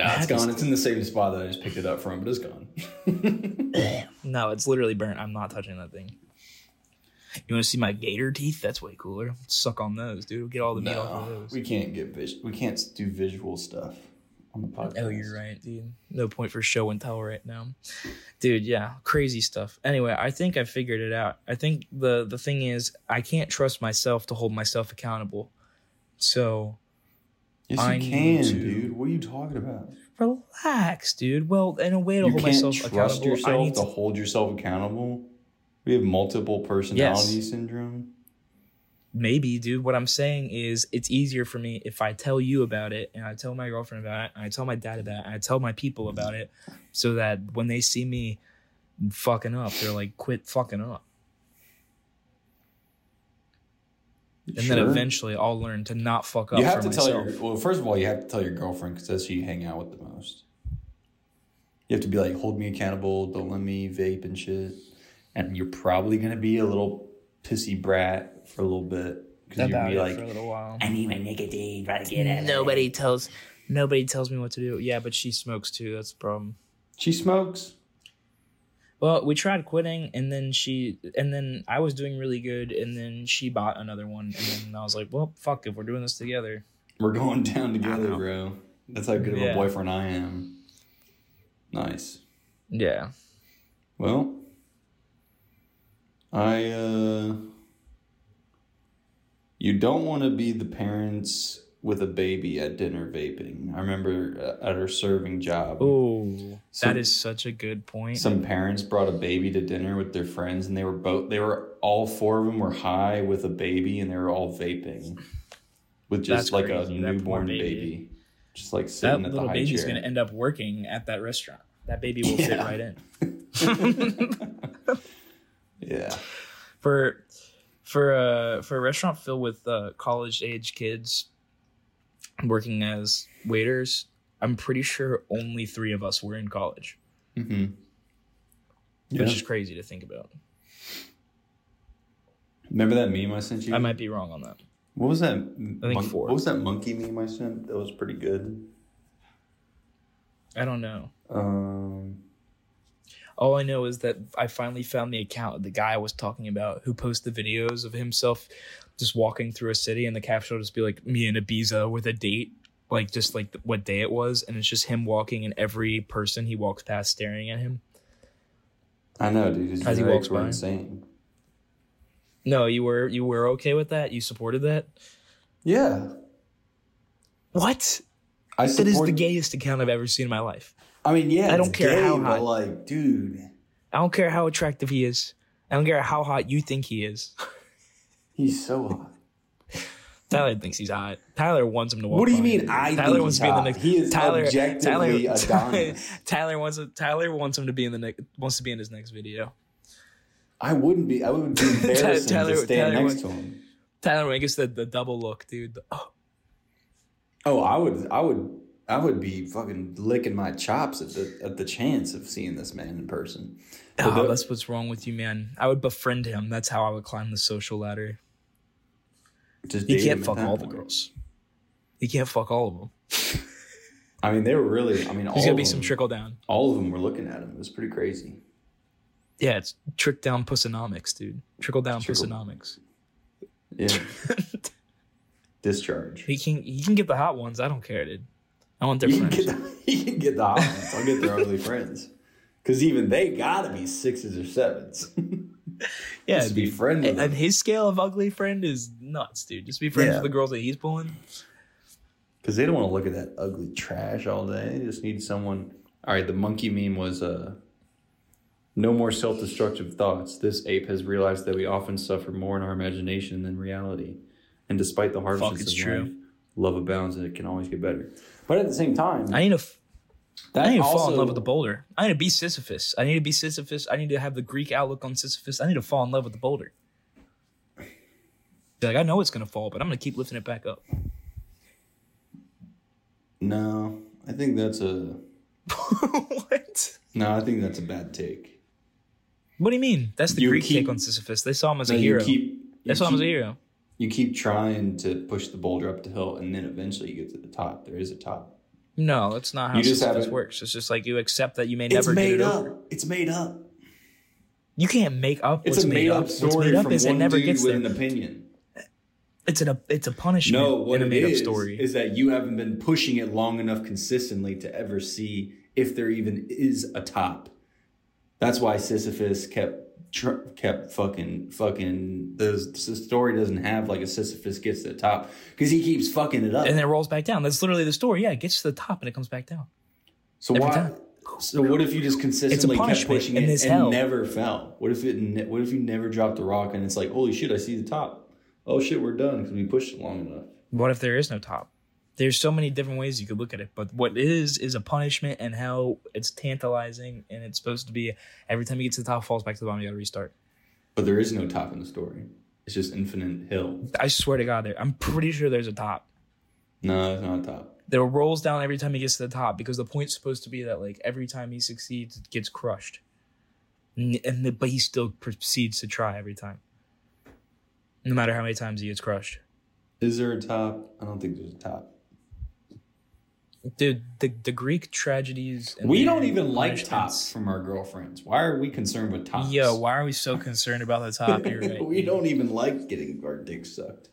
Nah, it's gone. It's in the same spot that I just picked it up from, but it's gone. *laughs* No, it's literally burnt. I'm not touching that thing. You want to see my gator teeth? That's way cooler. Suck on those, dude. Get all the meat off of those. we can't get vis- we can't do visual stuff on the podcast. Oh, you're right, dude. No point for show and tell right now, dude. Yeah, crazy stuff. Anyway, I think I figured it out. I think the the thing is, I can't trust myself to hold myself accountable. So Yes, I you need can, to- dude. What are you talking about? relax, dude. Well, in a way to You hold myself accountable, I need to to. hold yourself accountable. We have multiple personality syndrome. Maybe, dude. What I'm saying is, it's easier for me if I tell you about it, and I tell my girlfriend about it, and I tell my dad about it, and I tell my people about it, so that when they see me fucking up, they're like, "Quit fucking up." And then eventually, I'll learn to not fuck up you have to tell your well. First of all, you have to tell your girlfriend because that's who you hang out with the most. You have to be like, hold me accountable. Don't let me vape and shit. And you're probably gonna be a little pissy brat for a little bit because you're about gonna be for a like, little while. I need my nicotine. Try to get it. Nobody tells. Nobody tells me what to do. Yeah, but she smokes too. That's the problem. She smokes. Well, we tried quitting, and then she, and then I was doing really good, and then she bought another one, and then I was like, "Well, fuck! If we're doing this together, We're going down together, bro. That's how good of Yeah. a boyfriend I am. Nice. yeah." Well, I uh You don't want to be the parents with a baby at dinner vaping. I remember uh, at our serving job, Oh, that is such a good point. some parents brought a baby to dinner with their friends, and they were both they were all four of them were high with a baby, and they were all vaping with just That's like crazy, a that newborn baby. baby. just like that sitting at the high baby's chair. to end up working at that restaurant. That baby will *laughs* fit Yeah. right in. *laughs* yeah, for for a for a restaurant filled with uh, college age kids working as waiters, I'm pretty sure only three of us were in college, Mm-hmm. yeah. which is crazy to think about. Remember that meme I sent you? I might be wrong on that. What was that? I think four. What was that monkey meme I sent? That was pretty good. I don't know. Um, All I know is that I finally found the account of the guy I was talking about who posts the videos of himself just walking through a city, and the caption will just be like me in Ibiza with a date, like just like what day it was, and it's just him walking, and every person he walks past staring at him. I know, dude. His As he walks were by. insane. No, you were you were okay with that. You supported that. Yeah, What? I That is the gayest account I've ever seen in my life. I mean, yeah, I don't care gay, how hot. like, dude, I don't care how attractive he is. I don't care how hot you think he is. *laughs* he's so hot. Tyler thinks he's hot. Tyler wants him to walk. What do you by. mean? I Tyler think wants to be in the next. He is Tyler, objectively Tyler, *laughs* Adonis. Tyler wants Tyler wants him to be in the next. Wants to be in his next video. I wouldn't be. I would be *laughs* embarrassing Tyler- to stand Tyler next would- to him. Tyler he gets the, the double look, dude. Oh, Oh, I would. I would. I would be fucking licking my chops at the at the chance of seeing this man in person. But oh, the- that's what's wrong with you, man. I would befriend him. That's how I would climb the social ladder. just He can't fuck all the girls. He can't fuck all of them. *laughs* I mean, they were really. I mean, There's gonna be some trickle down. All of them were looking at him. It was pretty crazy. Yeah, it's trick down pussonomics, dude. Trickle down Trickle- pussonomics. Yeah. *laughs* Discharge. he can he can get the hot ones. I don't care, dude. I want their You friends. get the, *laughs* you can get the hot ones. I'll get their ugly friends. Because even they gotta be sixes or sevens. *laughs* yeah, Just to be friends And, and his scale of ugly friend is nuts, dude. Just be friends Yeah. with the girls that he's pulling. Because they don't want to look at that ugly trash all day. They just need someone. All right, the monkey meme was uh, no more self destructive thoughts. This ape has realized that we often suffer more in our imagination than reality. And despite the hardships it's of true. life, love abounds and it can always get better. But at the same time, I need to. f- that I need to fall in love with the boulder. I need to be Sisyphus. I need to be Sisyphus. I need to have the Greek outlook on Sisyphus. I need to fall in love with the boulder. Like, I know it's gonna fall, but I'm gonna keep lifting it back up. No, I think that's a. *laughs* what? No, I think that's a bad take. What do you mean? That's the You Greek keep- take on Sisyphus. They saw him as a hero. keep. They saw him as a hero. You keep trying to push the boulder up the hill, and then eventually you get to the top. There is a top. No, that's not how You just Sisyphus works. It's just like you accept that you may It's never get it up. over. It's made up. You can't make up It's what's a made up What's story made up from is it never dude gets with there. an opinion. It's an it's a punishment No, what in a made up is story. is that you haven't been pushing it long enough consistently to ever see if there even is a top. That's why Sisyphus kept tr- kept fucking fucking. The, the story doesn't have like a Sisyphus gets to the top because he keeps fucking it up. and then it rolls back down. That's literally the story. Yeah, it gets to the top and it comes back down. so every why? time. So what if you just consistently kept pushing it and hell. never fell? What if it? Ne- what if you never dropped the rock and it's like, holy shit, I see the top. Oh shit, we're done because we pushed it long enough. What if there is no top? There's so many different ways you could look at it, but what is is a punishment and how it's tantalizing and it's supposed to be every time you get to the top, falls back to the bottom, you gotta restart. But there is no top in the story. It's just infinite hill. I swear to God, there. I'm pretty sure there's a top. No, it's not a top. that rolls down every time he gets to the top because the point's supposed to be that like every time he succeeds it gets crushed and the, but he still proceeds to try every time no matter how many times he gets crushed Is there a top? I don't think there's a top. Dude the, the greek tragedies and We don't even like tops from our girlfriends. Why are we concerned with tops? yo why are we so concerned about the top you're *laughs* right we don't even like getting our dicks sucked.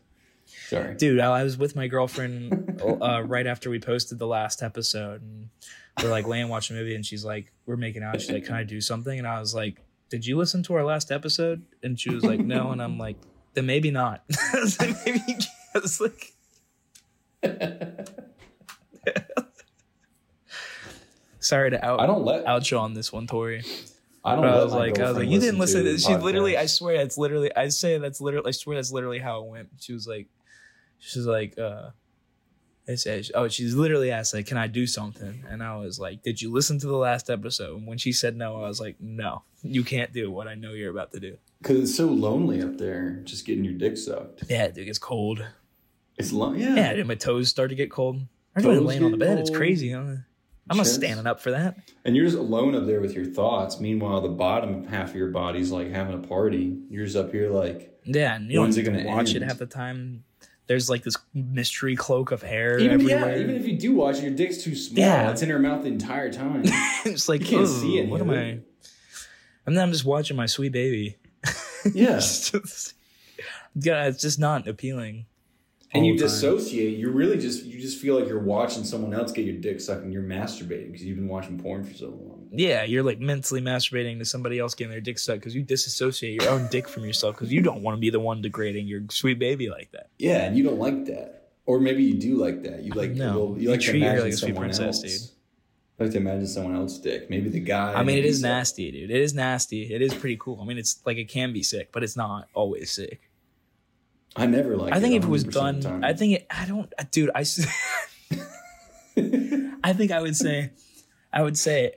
Sorry. dude I, I was with my girlfriend uh, right after we posted the last episode and we're like laying watching a movie and she's like we're making out she's like can i do something and i was like did you listen to our last episode and she was like no *laughs* and i'm like then maybe not. *laughs* I was like, maybe I was like, *laughs* sorry to out I don't let out you on this one, Tori. I don't But I was like, I was like, you didn't listen to this. She literally, I swear, that's literally, I say that's literally, I swear that's literally how it went. She was like, she's like, uh, I said, oh, she's literally asked like, can I do something? And I was like, did you listen to the last episode? And when she said no, I was like, no, you can't do what I know you're about to do. Cause it's so lonely up there, just getting your dick sucked. Yeah, dude, it's cold. It's long, yeah. Yeah, my toes start to get cold. Toes laying on the bed. It's cold. crazy. Huh? I'm not standing up for that. And you're just alone up there with your thoughts. Meanwhile, the bottom half of your body's like having a party. You're just up here like, Yeah, and you When's it gonna watch it end? half the time. There's like this mystery cloak of hair even everywhere. yeah, even if you do watch it, your dick's too small. Yeah. It's in her mouth the entire time. *laughs* it's like You can't see it. What am it." I? And then I'm just watching my sweet baby. *laughs* yeah. It's just- yeah, it's just not appealing. And you dissociate. You really just you just feel like you're watching someone else get your dick sucked and you're masturbating because you've been watching porn for so long. Yeah, you're like mentally masturbating to somebody else getting their dick sucked because you disassociate your own dick from yourself because you don't want to be the one degrading your sweet baby like that. Yeah, and you don't like that, or maybe you do like that. You like No, you you like to imagine like a sweet someone princess, else. dude. I like to imagine someone else's dick. Maybe the guy. I mean, it is nasty, dude. It is nasty. It is pretty cool. I mean, it's like it can be sick, but it's not always sick. I never like. I think if it was done. I think it. I don't, uh, dude. I, *laughs* I think I would say, I would say,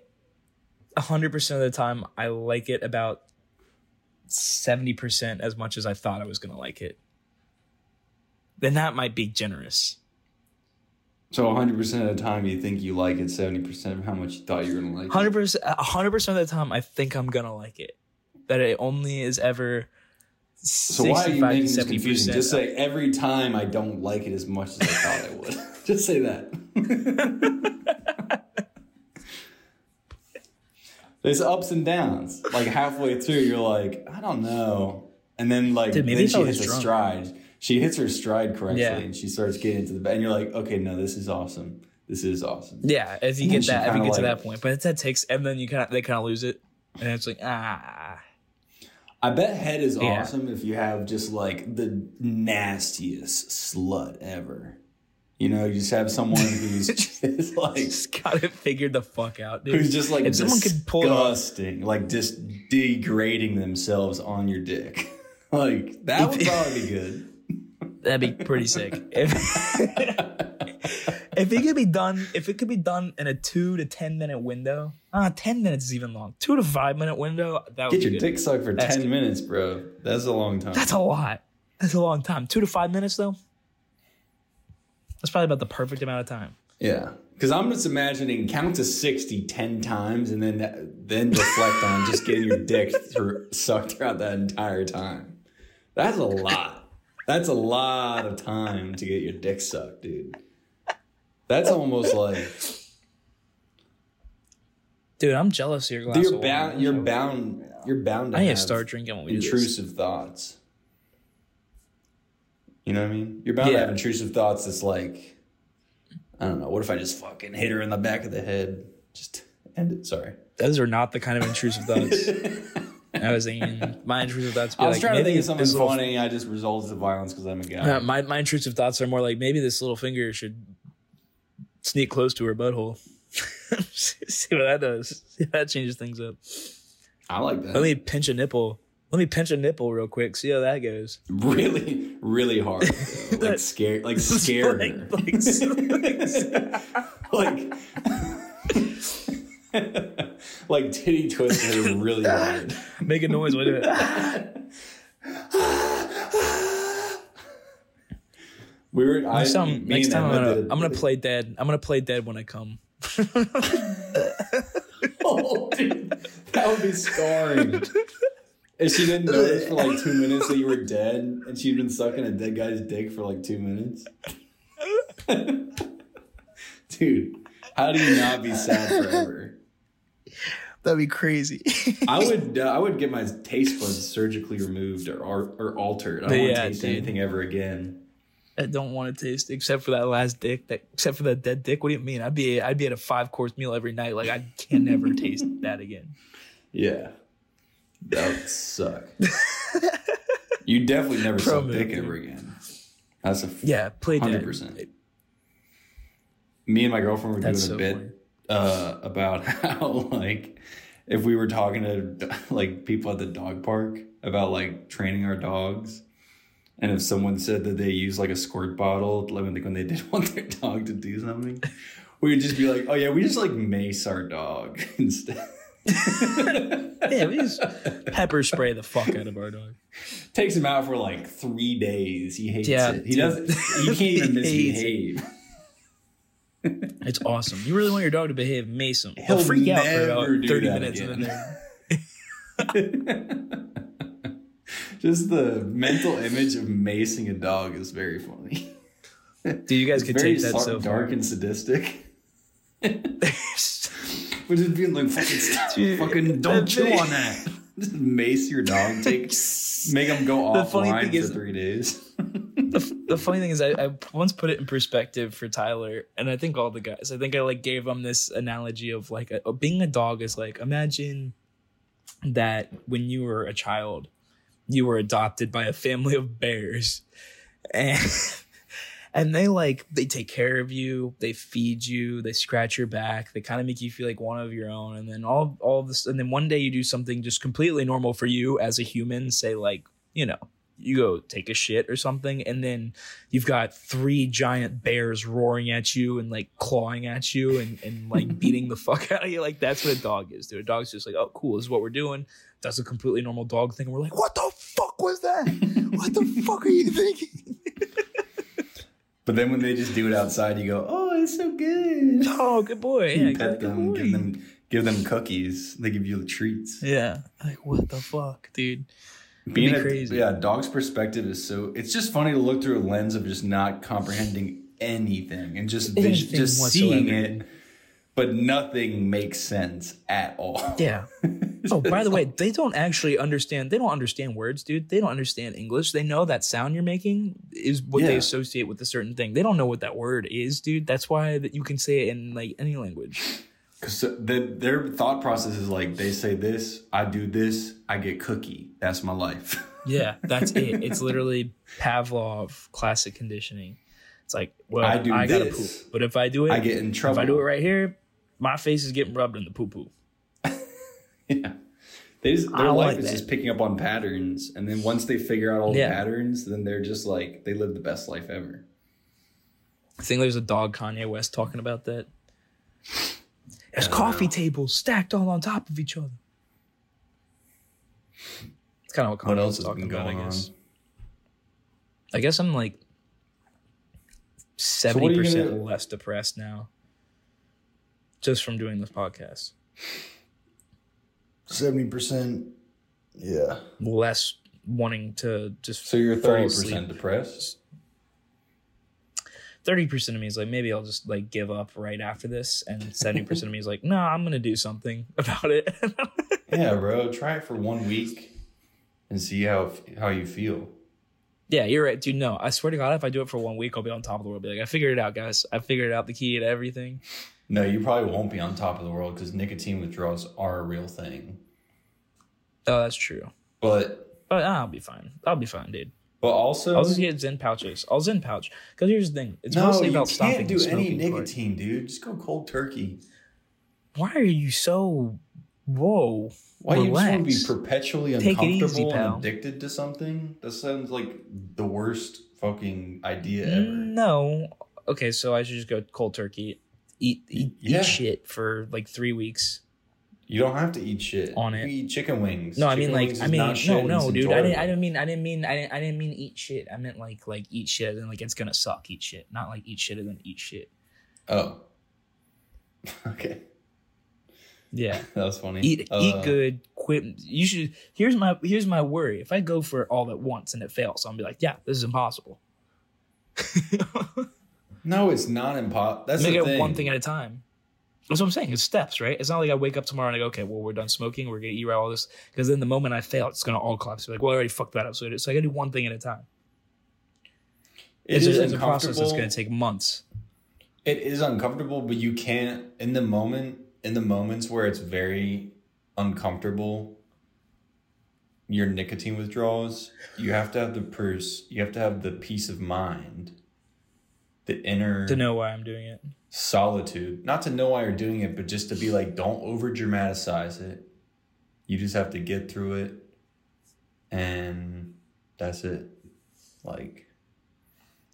hundred percent of the time, I like it about seventy percent as much as I thought I was gonna like it. Then that might be generous. So 100 percent of the time, you think you like it. 70 percent of how much you thought you were gonna like. it. Hundred percent, hundred percent of the time, I think I'm gonna like it. That it only is ever. So why are you making this 70%. confusing? Just say every time I don't like it as much as I thought I would. *laughs* *laughs* Just say that. *laughs* There's ups and downs. Like halfway through, you're like, I don't know, and then like Dude, maybe then she hits a drunk. stride. She hits her stride correctly, Yeah. and she starts getting into the. And you're like, okay, no, this is awesome. This is awesome. Yeah, if you And get that, if you get to that point, but that takes, and then you kind of they kind of lose it, and it's like ah, I bet head is Yeah. awesome if you have just like the nastiest slut ever. You know, you just have someone who's *laughs* just like just got it figured the fuck out, dude. who's just like if someone could pull it disgusting, like just degrading themselves on your dick. *laughs* like that would probably be good. That'd be pretty sick. If *laughs* if it could be done, if it could be done in a two to ten minute window, ah, ten minutes is even long. Two to five minute window, that would Get be your good. dick sucked for That's ten good. minutes, bro. That's a long time. That's a lot. That's a long time. Two to five minutes though. That's probably about the perfect amount of time. Yeah, because I'm just imagining count to 60 10 times and then then reflect on just getting your dick through, sucked throughout that entire time. That's a lot. That's a lot of time to get your dick sucked, dude. That's almost like Dude, I'm jealous of your glass. you're of bound. wine. You're bound. You're bound to I need to start drinking when we do intrusive thoughts. You know what I mean? You're bound to have intrusive thoughts. That's like, I don't know. What if I just fucking hit her in the back of the head? Just end it. Sorry. Those are not the kind of intrusive thoughts. *laughs* I was thinking my intrusive thoughts. Be I was like, trying to maybe think of something funny. I just resolved to violence because I'm a guy. My my intrusive thoughts are more like maybe this little finger should sneak close to her butthole. *laughs* See what that does. See that changes things up. I like that. Let me pinch a nipple. Let me pinch a nipple real quick. See how that goes. really, really hard. *laughs* though. like scare, like *laughs* scare Like- her. like- like, like titty twist her really *laughs* hard. Make a noise when it. we were. I, next time, next time I'm, gonna, did a- I'm gonna play dead. I'm gonna play dead when I come. *laughs* Oh, dude, that would be scarring. If she didn't notice for like two minutes that you were dead, and she'd been sucking a dead guy's dick for like two minutes. *laughs* Dude, how do you not be sad forever? That'd be crazy. I *laughs* would, uh, I would get my taste buds surgically removed or or, or altered. I don't want to taste dude. anything ever again. I don't want to taste except for that last dick. That except for that dead dick. What do you mean? I'd be I'd be at a five course meal every night. Like I can never *laughs* taste that again. Yeah, that would suck. You definitely never Pro suck dick move, ever again. That's a Yeah, play hundred dead. percent. Me and my girlfriend were doing That's a bit funny. Uh, about *laughs* how like if we were talking to like people at the dog park about like training our dogs, and if someone said that they use like a squirt bottle like when they, when they *laughs* did want their dog to do something, we would just be like, "Oh yeah, we just like mace our dog *laughs* instead." Yeah, we just pepper spray the fuck out of our dog. Takes him out for like three days. He hates Yeah, it. He dude. doesn't. He can't even misbehave. It's awesome. You really want your dog to behave, mace him. He'll He'll freak out for about 30 that minutes and again. then *laughs* Just the mental image of macing a dog is very funny. Dude, you guys It's could take that so dark far. and sadistic. *laughs* We're just being like, fucking, Dude, fucking don't chew video- on that. *laughs* Just mace your dog, take, make him go The offline for is- three days. The, the funny thing is, I, I once put it in perspective for Tyler, and I think all the guys. I think I like gave them this analogy of like a, being a dog is like imagine that when you were a child, you were adopted by a family of bears, and *laughs* and they like they take care of you, they feed you, they scratch your back, they kind of make you feel like one of your own, and then all all this, and then one day you do something just completely normal for you as a human, say like you know you go take a shit or something and then you've got three giant bears roaring at you and like clawing at you and, and like *laughs* beating the fuck out of you. Like that's what a dog is dude. A dog's just like oh cool this is what we're doing. That's a completely normal dog thing. And we're like what the fuck was that? What the *laughs* fuck are you thinking? But then when they just do it outside, you go, "Oh, it's so good." *laughs* oh good boy. You yeah pet good them, boy. give them, give them cookies. They give you the treats. yeah. Like what the fuck dude Being be a, crazy. yeah, dog's perspective is so. It's just funny to look through a lens of just not comprehending anything and just vis- Anything just whatsoever. seeing it, but nothing makes sense at all. yeah *laughs* Oh, by the way, they don't actually understand. They don't understand words, dude. They don't understand English. They know that sound you're making is what they associate with a certain thing. They don't know what that word is, dude. That's why that you can say it in like any language. Because the, their thought process is like they say this, I do this, I get cookie. That's my life. *laughs* Yeah, that's it. It's literally Pavlov classic conditioning. It's like, well, I I, do gotta this. poop, but if I do it, I get in trouble. if I do it right here, my face is getting rubbed in the poo poo. *laughs* Yeah. They just, I their life like is that. just picking up on patterns, and then once they figure out all Yeah. the patterns, then they're just like they live the best life ever. I think there's a dog Kanye West talking about that. There's coffee tables stacked all on top of each other. It's kind of what Kanye What else has talking about, I on? guess. I guess I'm like seventy you percent less depressed now, just from doing this podcast. Seventy percent. Yeah. Less wanting to just So you're thirty percent depressed. Thirty percent of me is like maybe I'll just like give up right after this, and seventy percent of me is like no, I'm gonna do something *laughs* about it. *laughs* Yeah, bro. Try it for one week and see how how you feel. Yeah, you're right, dude. No, I swear to God, if I do it for one week, I'll be on top of the world. Be like, I figured it out, guys. I figured out the key to everything. No, you probably won't be on top of the world because nicotine withdrawals are a real thing. Oh, that's true. But But ah, I'll be fine. I'll be fine, dude. But also I'll just get Zyn pouches. I'll Zyn pouch. Because here's the thing. It's no, mostly about stopping. you about can't do any smoking part. nicotine, dude. Just go cold turkey. Why are you so whoa? Why you just want to be perpetually Take it easy, uncomfortable and addicted to something? That sounds like the worst fucking idea ever. No. Okay, so I should just go cold turkey. Eat eat, Yeah. eat shit for like three weeks. You don't have to eat shit. On You it. eat chicken wings. No, I mean like I mean no no dude. I didn't I didn't mean I didn't mean I didn't I didn't mean eat shit. I meant like like eat shit and like it's gonna suck. Eat shit, not like eat shit and then eat shit. Oh. *laughs* okay. Yeah. *laughs* That was funny. eat Uh, eat good quit you should here's my here's my worry if i go for it all at once and it fails i'll be like yeah this is impossible *laughs* No, it's not impossible. That's make it thing. one thing at a time that's what i'm saying. It's steps right? It's not like i wake up tomorrow and i go okay well we're done smoking. We're gonna eat right all this. Because then the moment i fail it's gonna all collapse. Be like well i already fucked that up so, so i gotta do one thing at a time. It it's, is a, it's a process that's gonna take months. It is uncomfortable, but you can't in the moment in the moments where it's very uncomfortable. your nicotine withdrawals, you have to have the purse, you have to have the peace of mind, the inner To know why I'm doing it. Solitude. Not to know why you're doing it, but just to be like, don't over dramatize it. You just have to get through it. And that's it. Like,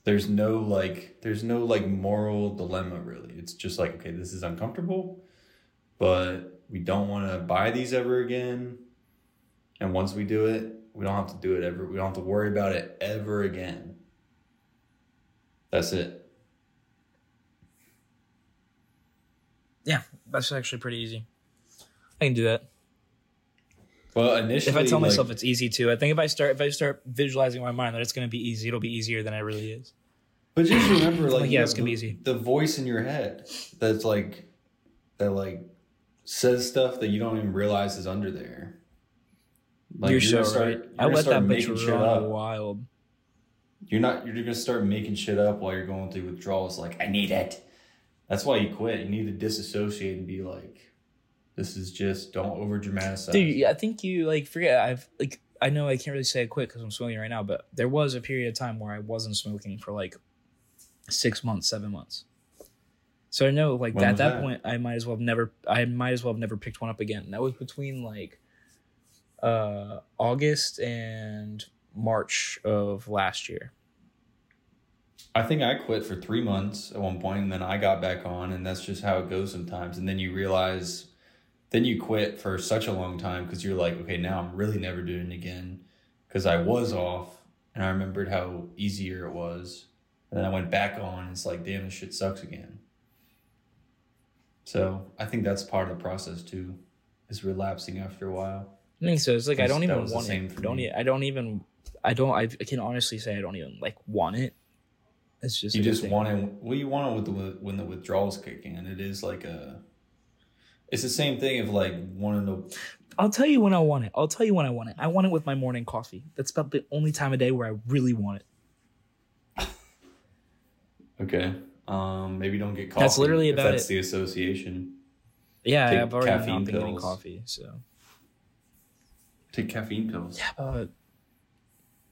there's no like, there's no like moral dilemma really. It's just like, okay, this is uncomfortable, but we don't want to buy these ever again. And once we do it, we don't have to do it ever. We don't have to worry about it ever again. That's it. Yeah, that's actually pretty easy. I can do that. Well, initially, If I tell like- myself it's easy to, I think if I start if I start visualizing in my mind that it's going to be easy, it'll be easier than it really is. But just remember, like, Like, yeah, it's gonna be easy. The voice in your head that's like, that like says stuff that you don't even realize is under there. Like, you're, gonna so start- right. you're I let that bitch making shit run up. wild. You're not. You're gonna start making shit up while you're going through withdrawals. Like, I need it. That's why you quit. You need to disassociate and be like, this is just don't over dramatize. Dude, I think you like forget. I've like I know I can't really say I quit because I'm smoking right now, but there was a period of time where I wasn't smoking for like six months, seven months. So I know like at that, that? point I might as well have never I might as well have never picked one up again. That was between like uh August and March of last year. I think I quit for three months at one point, and then I got back on, and that's just how it goes sometimes. And then you realize, then you quit for such a long time because you're like, okay, now I'm really never doing it again because I was off, and I remembered how easier it was, and then I went back on, and it's like, damn, this shit sucks again. So I think that's part of the process too, is relapsing after a while. I think so. It's like I don't even want it. I don't. e- I don't even. I don't. I can honestly say I don't even like want it. It's just You just want it. Well, you want it with the when the withdrawals kick in. It is like a. It's the same thing of like wanting to I'll tell you when I want it. I'll tell you when I want it. I want it with my morning coffee. That's about the only time of day where I really want it. Okay. Um, maybe don't get coffee. That's literally about that's it. the association. Yeah, Take I've already not been getting coffee, so Take caffeine pills. yeah. But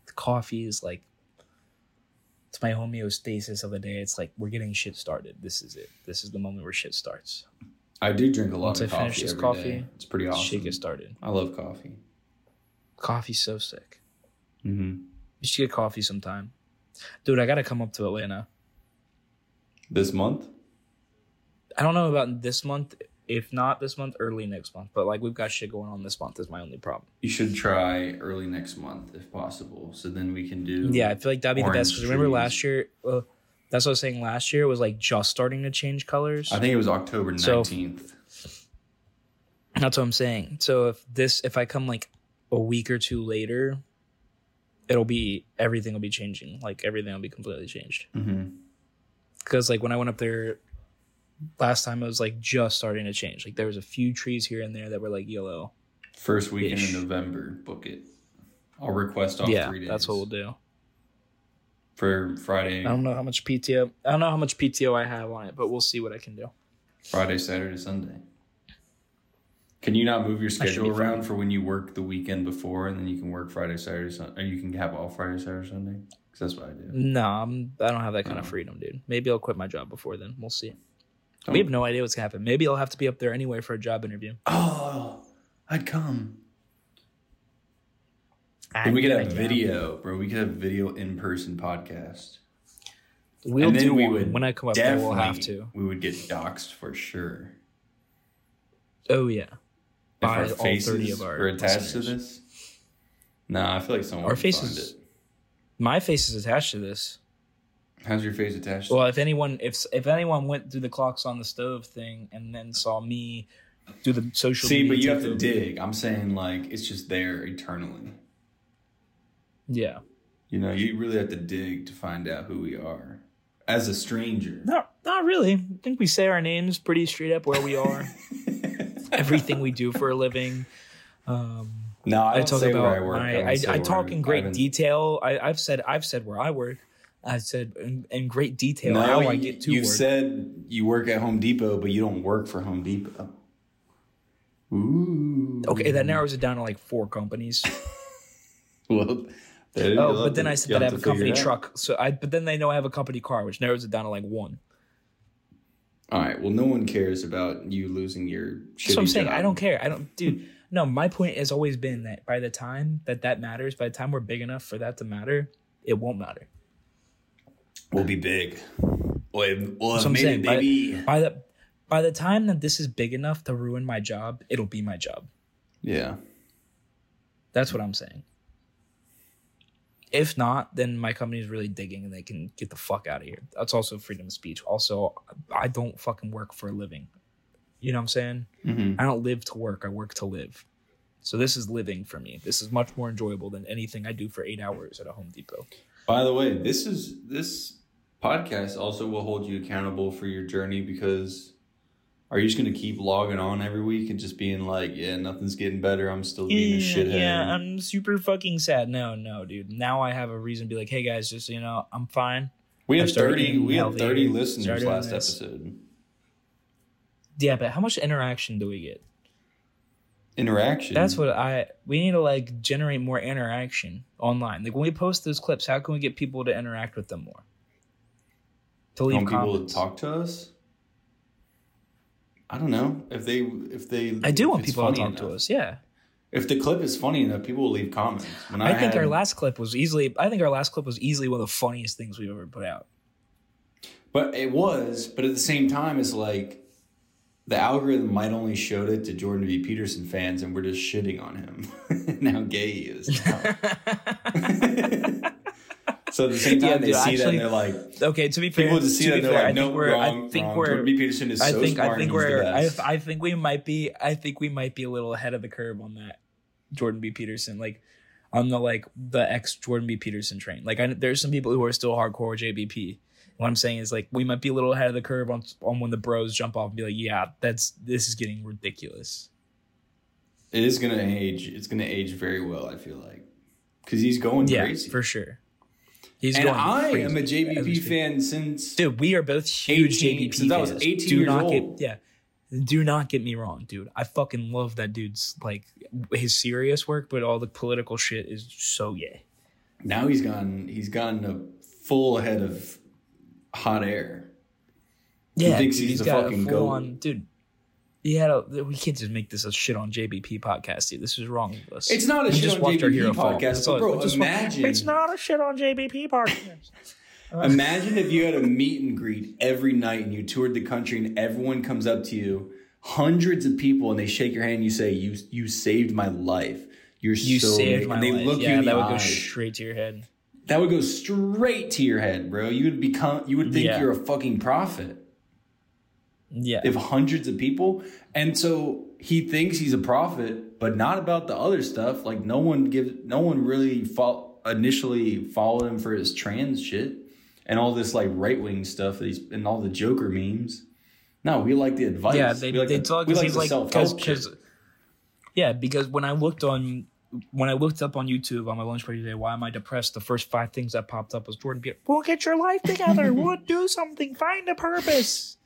the coffee is like it's my homeostasis of the day. It's like we're getting shit started. This is it. This is the moment where shit starts. I do drink a lot Once of I coffee. finish this coffee, day. It's pretty awesome. Shit gets started. I love coffee. Coffee's so sick. Mm-hmm. You should get coffee sometime, dude. I gotta come up to Atlanta. This month, I don't know about this month. If not this month, early next month. But like we've got shit going on this month. Is my only problem. you should try early next month if possible. So then we can do. Yeah, I feel like that'd be the best. Because remember last year, uh, that's what I was saying. Last year it was like just starting to change colors. I think it was October nineteenth. So-. That's what I'm saying. So if this, if I come like a week or two later, it'll be everything will be changing. Like everything will be completely changed. mm-hmm. Because like when I went up there last time, it was like just starting to change. Like there was a few trees here and there that were like yellow. First weekend in November. Book it. I'll request off yeah, three days. that's what we'll do. for Friday. I don't know how much PTO. I don't know how much PTO I have on it, but we'll see what I can do. Friday, Saturday, Sunday. Can you not move your schedule fine. around for when you work the weekend before, and then you can work Friday, Saturday, Sunday, or you can have all Friday, Saturday, Sunday? Because that's what I do. No, I'm, I don't have that kind of Oh. freedom, dude. Maybe I'll quit my job before then. We'll see. Don't- We have no idea what's gonna happen. Maybe I'll have to be up there anyway for a job interview. Oh, I'd come. But we could have video, bro. We could have video in person podcast. We'll and then do we one. would when I come up there. We'll have to. We would get doxxed for sure. Oh yeah, If By our all 30 of our were attached to this. Nah, I feel like someone Our would faces- find it. my face is attached to this. How's your face attached? Well, if anyone if if anyone went through the clocks on the stove thing and then saw me do the social See, but you have to dig. I'm saying like it's just there eternally. Yeah, You know, you really have to dig to find out who we are as a stranger. not not really. I think we say our names pretty straight up where we are. *laughs* Everything we do for a living. Um, no, I, I talk about where I don't I, I talk in great detail. I, I've said I've said where I work. I've said in, in great detail No, how you, I get to you've work. said you work at Home Depot, but you don't work for Home Depot. Ooh. okay, that narrows it down to like four companies. *laughs* Well, Oh, but then I said that I have a company truck. So I but then they know I have a company car, which narrows it down to like one. All right. Well, no one cares about you losing your. That's what I'm saying. I don't care. I don't, dude. No, my point has always been that by the time that that matters, by the time we're big enough for that to matter, it won't matter. We'll be big. We'll, we'll That's have what I'm made saying. it, By- By the by the time that this is big enough to ruin my job, it'll be my job. Yeah. That's what I'm saying. If not, then my company is really digging and they can get the fuck out of here. That's also freedom of speech. Also, I don't fucking work for a living. You know what I'm saying? hmm I don't live to work. I work to live. So this is living for me. This is much more enjoyable than anything I do for eight hours at a Home Depot. By the way, this is this podcast also will hold you accountable for your journey because are you just gonna keep logging on every week and just being like, yeah, nothing's getting better. I'm still being a shithead. yeah, I'm super fucking sad. No, no, dude. Now I have a reason to be like, hey guys, just so you know, I'm fine. we have thirty. We healthier, thirty listeners last this. episode. Yeah, but how much interaction do we get? Interaction. That's what I. We need to like generate more interaction online. Like when we post those clips, how can we get people to interact with them more? To leave want people to talk to us. I don't know if they if they. I do want people to talk to us. Yeah. If the clip is funny enough, people will leave comments. When I, I, think had- our last clip was easily. I think our last clip was easily one of the funniest things we've ever put out. But it was, but at the same time, it's like the algorithm might only showed it to Jordan B. Peterson fans, and we're just shitting on him *laughs* and how gay he is. *laughs* so at the same *laughs* time, Yeah, they dude, see that and they're like, okay, to be fair, people just see that they're fair, like, I no, think we're. wrong, I think wrong. we're. Jordan B. Peterson is I so think. smart. I think we're. I. I think we might be. I think we might be a little ahead of the curve on that. Jordan B. Peterson, like on the like the ex Jordan B. Peterson train. Like I, there's some people who are still hardcore JBP. What I'm saying is like we might be a little ahead of the curve on on when the bros jump off and be like, yeah, that's this is getting ridiculous. it is gonna age. It's gonna age very well. I feel like because he's going Yeah, crazy. for sure. He's and going I crazy am a JBP fan since Dude, we are both huge 18 JBP since I was fans. 18 do years not old. Get, yeah, do not get me wrong, dude. I fucking love that dude's like his serious work, but all the political shit is so yeah. now he's gone. He's gotten a full head of hot air. Yeah, thinks dude, he's he's got fucking a goat. on dude. He had a. We can't just make this a shit on JBP podcast, dude. This is wrong with us. It's not a We shit just on JBP hero podcast, That's but bro, we just wa- imagine- It's not a shit on JBP podcast. *laughs* Imagine if you had a meet and greet every night and you toured the country and everyone comes up to you, hundreds of people, and they shake your hand and you say, "You you saved my life. You're you so saved amazing." my and they life. look yeah, you in the that would eyes. go straight to your head. that would go straight to your head, bro. You would become. You would think Yeah. you're a fucking prophet. Yeah, if hundreds of people and so he thinks he's a prophet but not about the other stuff like no one gives no one really fo- initially followed him for his trans shit and all this like right-wing stuff that he's and all the joker memes no we like the advice Yeah, they we like they the, talk we because like he's the like because shit. yeah because when I looked on when I looked up on YouTube on my lunch break today, why am I depressed? The first five things that popped up was Jordan Peterson. Well, get your life together. *laughs* we'll do something. Find a purpose.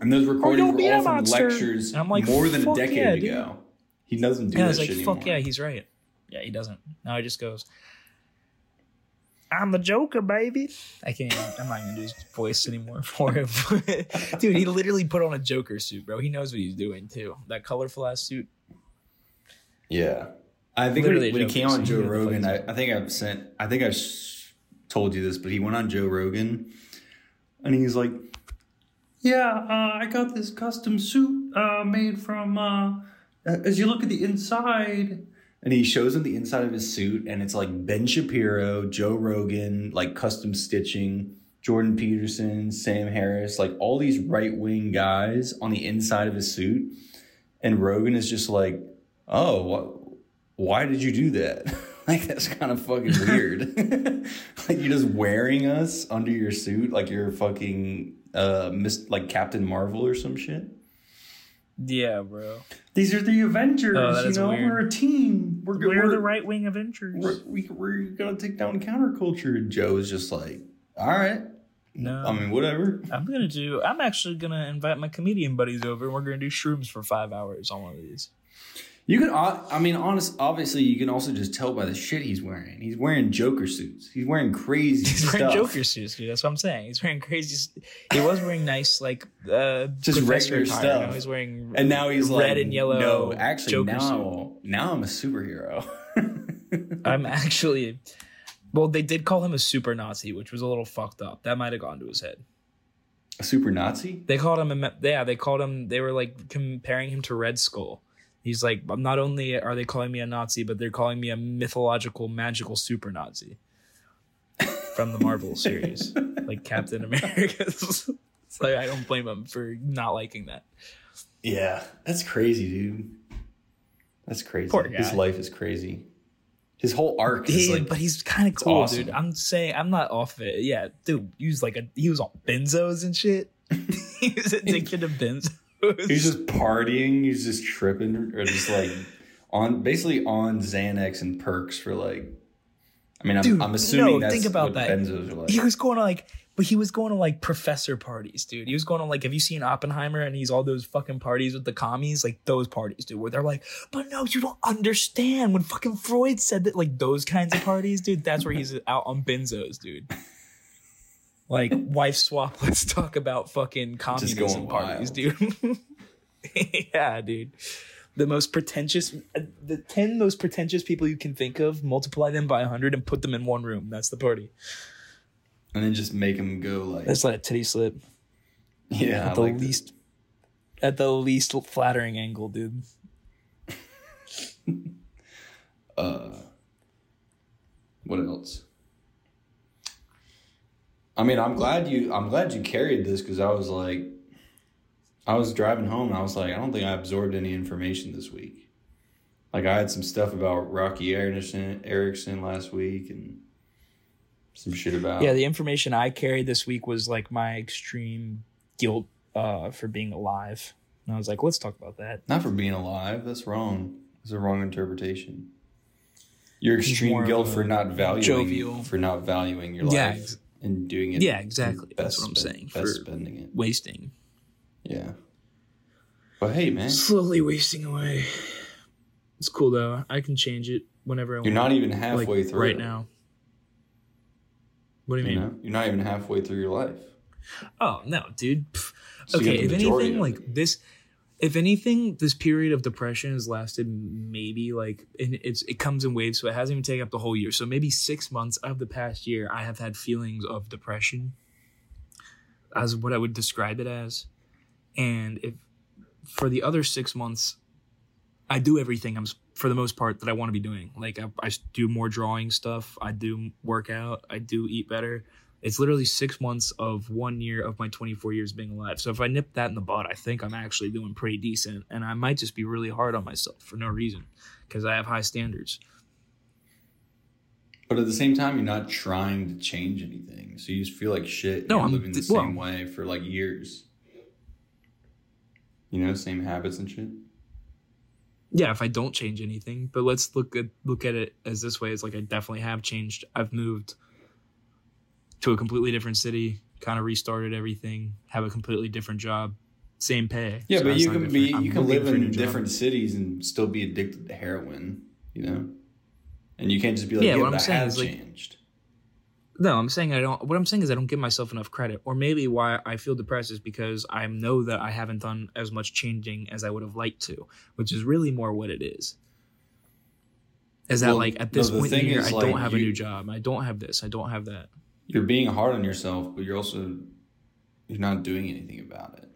And those oh, recordings you'll were all from lectures And I'm like, more than a decade yeah, dude. ago he doesn't do Yeah, I that was like, shit fuck anymore. yeah, he's right. Yeah, he doesn't. Now he just goes, I'm the Joker, baby. I can't. I'm not gonna do his voice anymore *laughs* for him. *laughs* Dude, he literally put on a Joker suit, bro. He knows what he's doing too. That colorful ass suit. Yeah. I think when, Literally when he came on Joe he knew the Rogan, I, I think I've sent, I think I've told you this, but he went on Joe Rogan and he's like, Yeah, uh, I got this custom suit uh, made from, uh, as you look at the inside. And he shows him the inside of his suit, and it's like Ben Shapiro, Joe Rogan, like custom stitching, Jordan Peterson, Sam Harris, like all these right wing guys on the inside of his suit. And Rogan is just like, oh, what? why did you do that? *laughs* like that's kind of fucking weird. *laughs* like you're just wearing us under your suit like you're fucking uh mis- like Captain Marvel or some shit. Yeah, bro. These are the Avengers, Oh, you know. weird. We're a team. We're. We're We're, the right wing Avengers. we're, we, we're gonna take down counterculture. And Joe is just like, all right. no, I mean, whatever. I'm gonna do. I'm actually gonna invite my comedian buddies over, and we're gonna do shrooms for five hours on one of these. You can, uh, I mean, honest. Obviously, you can also just tell by the shit he's wearing. He's wearing Joker suits. He's wearing crazy He's stuff. wearing Joker suits, dude. That's what I'm saying. He's wearing crazy. He was wearing nice, like uh, Just regular stuff. Now he's wearing and now he's red like, and yellow. No, actually, Joker now, now I'm a superhero. *laughs* I'm actually. Well, they did call him a super Nazi, which was a little fucked up. That might have gone to his head. a super Nazi. They called him a yeah. They called him. They were like comparing him to Red Skull. He's like, not only are they calling me a Nazi, but they're calling me a mythological, magical super Nazi from the Marvel *laughs* series, like Captain America. *laughs* so like I don't blame him for not liking that. Yeah, that's crazy, dude. That's crazy. His life is crazy. His whole arc is like, but he's kind of cool, awesome. dude. I'm saying I'm not off it. Yeah, dude, he was like a he was on benzos and shit. *laughs* he was addicted to benzos. *laughs* he's just partying. He's just tripping, or just like on basically on Xanax and perks for like. I mean, I'm, Dude, I'm assuming no, that's think about what that. benzos are like. he was going to like but he was going to like professor parties dude he was going to like have you seen oppenheimer and he's all those fucking parties with the commies like those parties dude where they're like but no you don't understand when fucking freud said that like those kinds of parties dude that's where he's out on benzos dude like wife swap *laughs* let's talk about fucking communism parties dude. *laughs* Yeah dude. The most pretentious the 10 most pretentious people you can think of multiply them by 100 and put them in one room. That's the party. And then just make them go like, Let's a titty slip. Yeah, at the like that. least at the least flattering angle, dude. *laughs* uh what else i mean i'm glad you i'm glad you carried this because i was like i was driving home and i was like i don't think i absorbed any information this week. Like i had some stuff about rocky erickson erickson last week and some shit about Yeah, the information I carried this week was like my extreme guilt uh, for being alive. And I was like, let's talk about that. not for being alive that's wrong. It's a wrong interpretation. Your extreme guilt for not valuing jovial- for not valuing your life. Yeah, ex- and doing it Yeah, exactly. That's what I'm spend- saying, best for- spending it Wasting. Yeah. But hey, man, Slowly wasting away. It's cool though. I can change it whenever I want. you're not even like, halfway through right it, now. What do you You mean? know, you're not even halfway through your life. Oh no, dude. Pff. Okay, if anything, like this, if anything, this period of depression has lasted maybe like and it's it comes in waves, so it hasn't even taken up the whole year. So maybe six months of the past year, I have had feelings of depression, as what I would describe it as, and if for the other six months, I do everything I'm for the most part that I want to be doing. Like I do more drawing stuff, I do work out, I do eat better. It's literally six months of one year of my 24 years being alive. So if I nip that in the bud, I think I'm actually doing pretty decent. And I might just be really hard on myself for no reason because I have high standards. But at the same time, you're not trying to change anything, so you just feel like shit. No, I'm- living the well- same way for like years. You know, same habits and shit. Yeah, if I don't change anything, but let's look at look at it as this way. It's like I definitely have changed. I've moved to a completely different city, kind of restarted everything, have a completely different job, same pay. Yeah, So but you can different. be I'm you can live in new job. different cities and still be addicted to heroin. You know, and you can't just be like, Yeah, yeah, what I'm saying is, like- changed. No, I'm saying I don't. What I'm saying is I don't give myself enough credit, or maybe why I feel depressed is because I know that I haven't done as much changing as I would have liked to, which is really more what it is. Is that Well, like at this the point in the year I like, don't have a new job, I don't have this, I don't have that. You're being hard on yourself, but you're also you're not doing anything about it.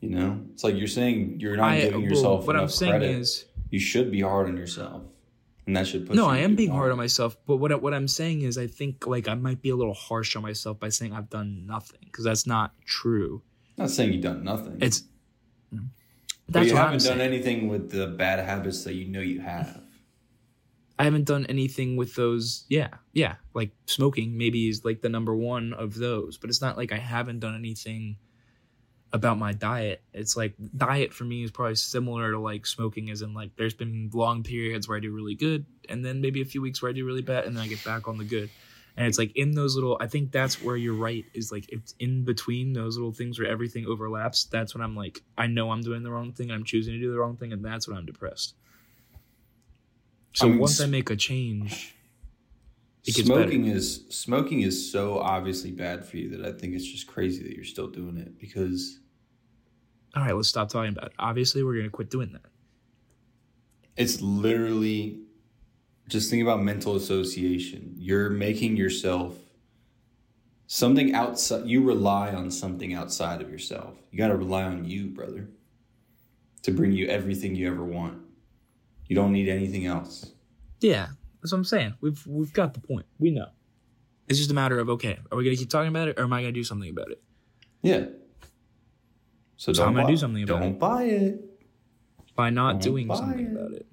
You know, it's like you're saying you're not I, giving well, yourself what I'm saying credit. is you should be hard on yourself, and that should push. no, I am being hard on myself, but what what I'm saying is I think like I might be a little harsh on myself by saying I've done nothing because that's not true. Not saying you've done nothing. It's but you haven't I'm done anything with the bad habits that you know you have. I haven't done anything with those. Yeah, yeah. Like smoking maybe is like the number one of those, but it's not like I haven't done anything about my diet. It's like diet for me is probably similar to like smoking, as in like there's been long periods where I do really good, and then maybe a few weeks where I do really bad, and then I get back on the good. And it's like in those little I think that's where you're right is like it's in between those little things where everything overlaps. That's when I'm like I know I'm doing the wrong thing, I'm choosing to do the wrong thing, and that's when I'm depressed. So I mean, once I make a change, it gets better. smoking is smoking is so obviously bad for you that I think it's just crazy that you're still doing it because All right, let's stop talking about it. Obviously, we're gonna quit doing that. it's literally just think about mental association. You're making yourself something outside you rely on something outside of yourself. You got to rely on you, brother, to bring you everything you ever want. You don't need anything else. Yeah, that's what I'm saying. We've we've got the point. We know. It's just a matter of okay, are we gonna keep talking about it, or am I gonna do something about it? Yeah. So, So don't I'm gonna buy, do something about it. don't buy it. By not Don't doing something it. about it.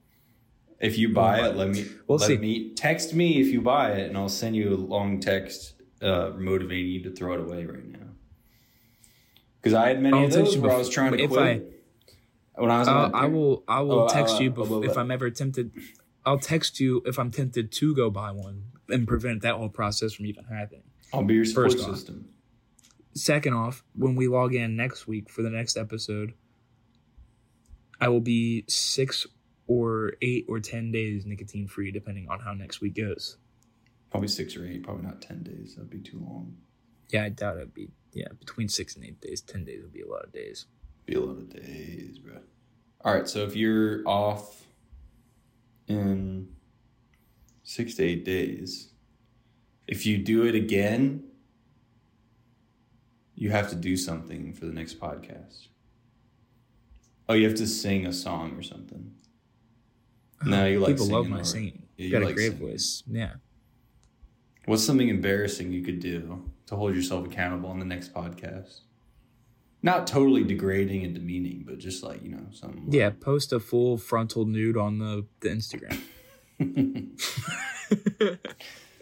If you buy We'll it, buy let me We'll let see. me text me if you buy it, and I'll send you a long text uh, motivating you to throw it away right now. Because I had many I'll of those where I was trying to quit. When I was, Uh, I will. I will Oh, text uh, you blah, bef- blah, if. I'm ever tempted. I'll text you if I'm tempted to go buy one and prevent that whole process from even happening. I'll be your support First off. system. Second off, when we log in next week for the next episode, I will be six or eight or ten days nicotine free, depending on how next week goes. Probably six or eight. Probably not ten days. That'd be too long. Yeah, I doubt it'd be. Yeah, between six and eight days. Ten days would be a lot of days. Be a lot of days, bro. All right. So if you're off in six to eight days, if you do it again, you have to do something for the next podcast. Oh, you have to sing a song or something. Uh-huh. No, you like people love my or- singing. Yeah, you Got a like great singing. voice. Yeah. What's something embarrassing you could do to hold yourself accountable on the next podcast? Not totally degrading and demeaning, but just like, you know, something. Yeah, post a full frontal nude on the, the Instagram. *laughs*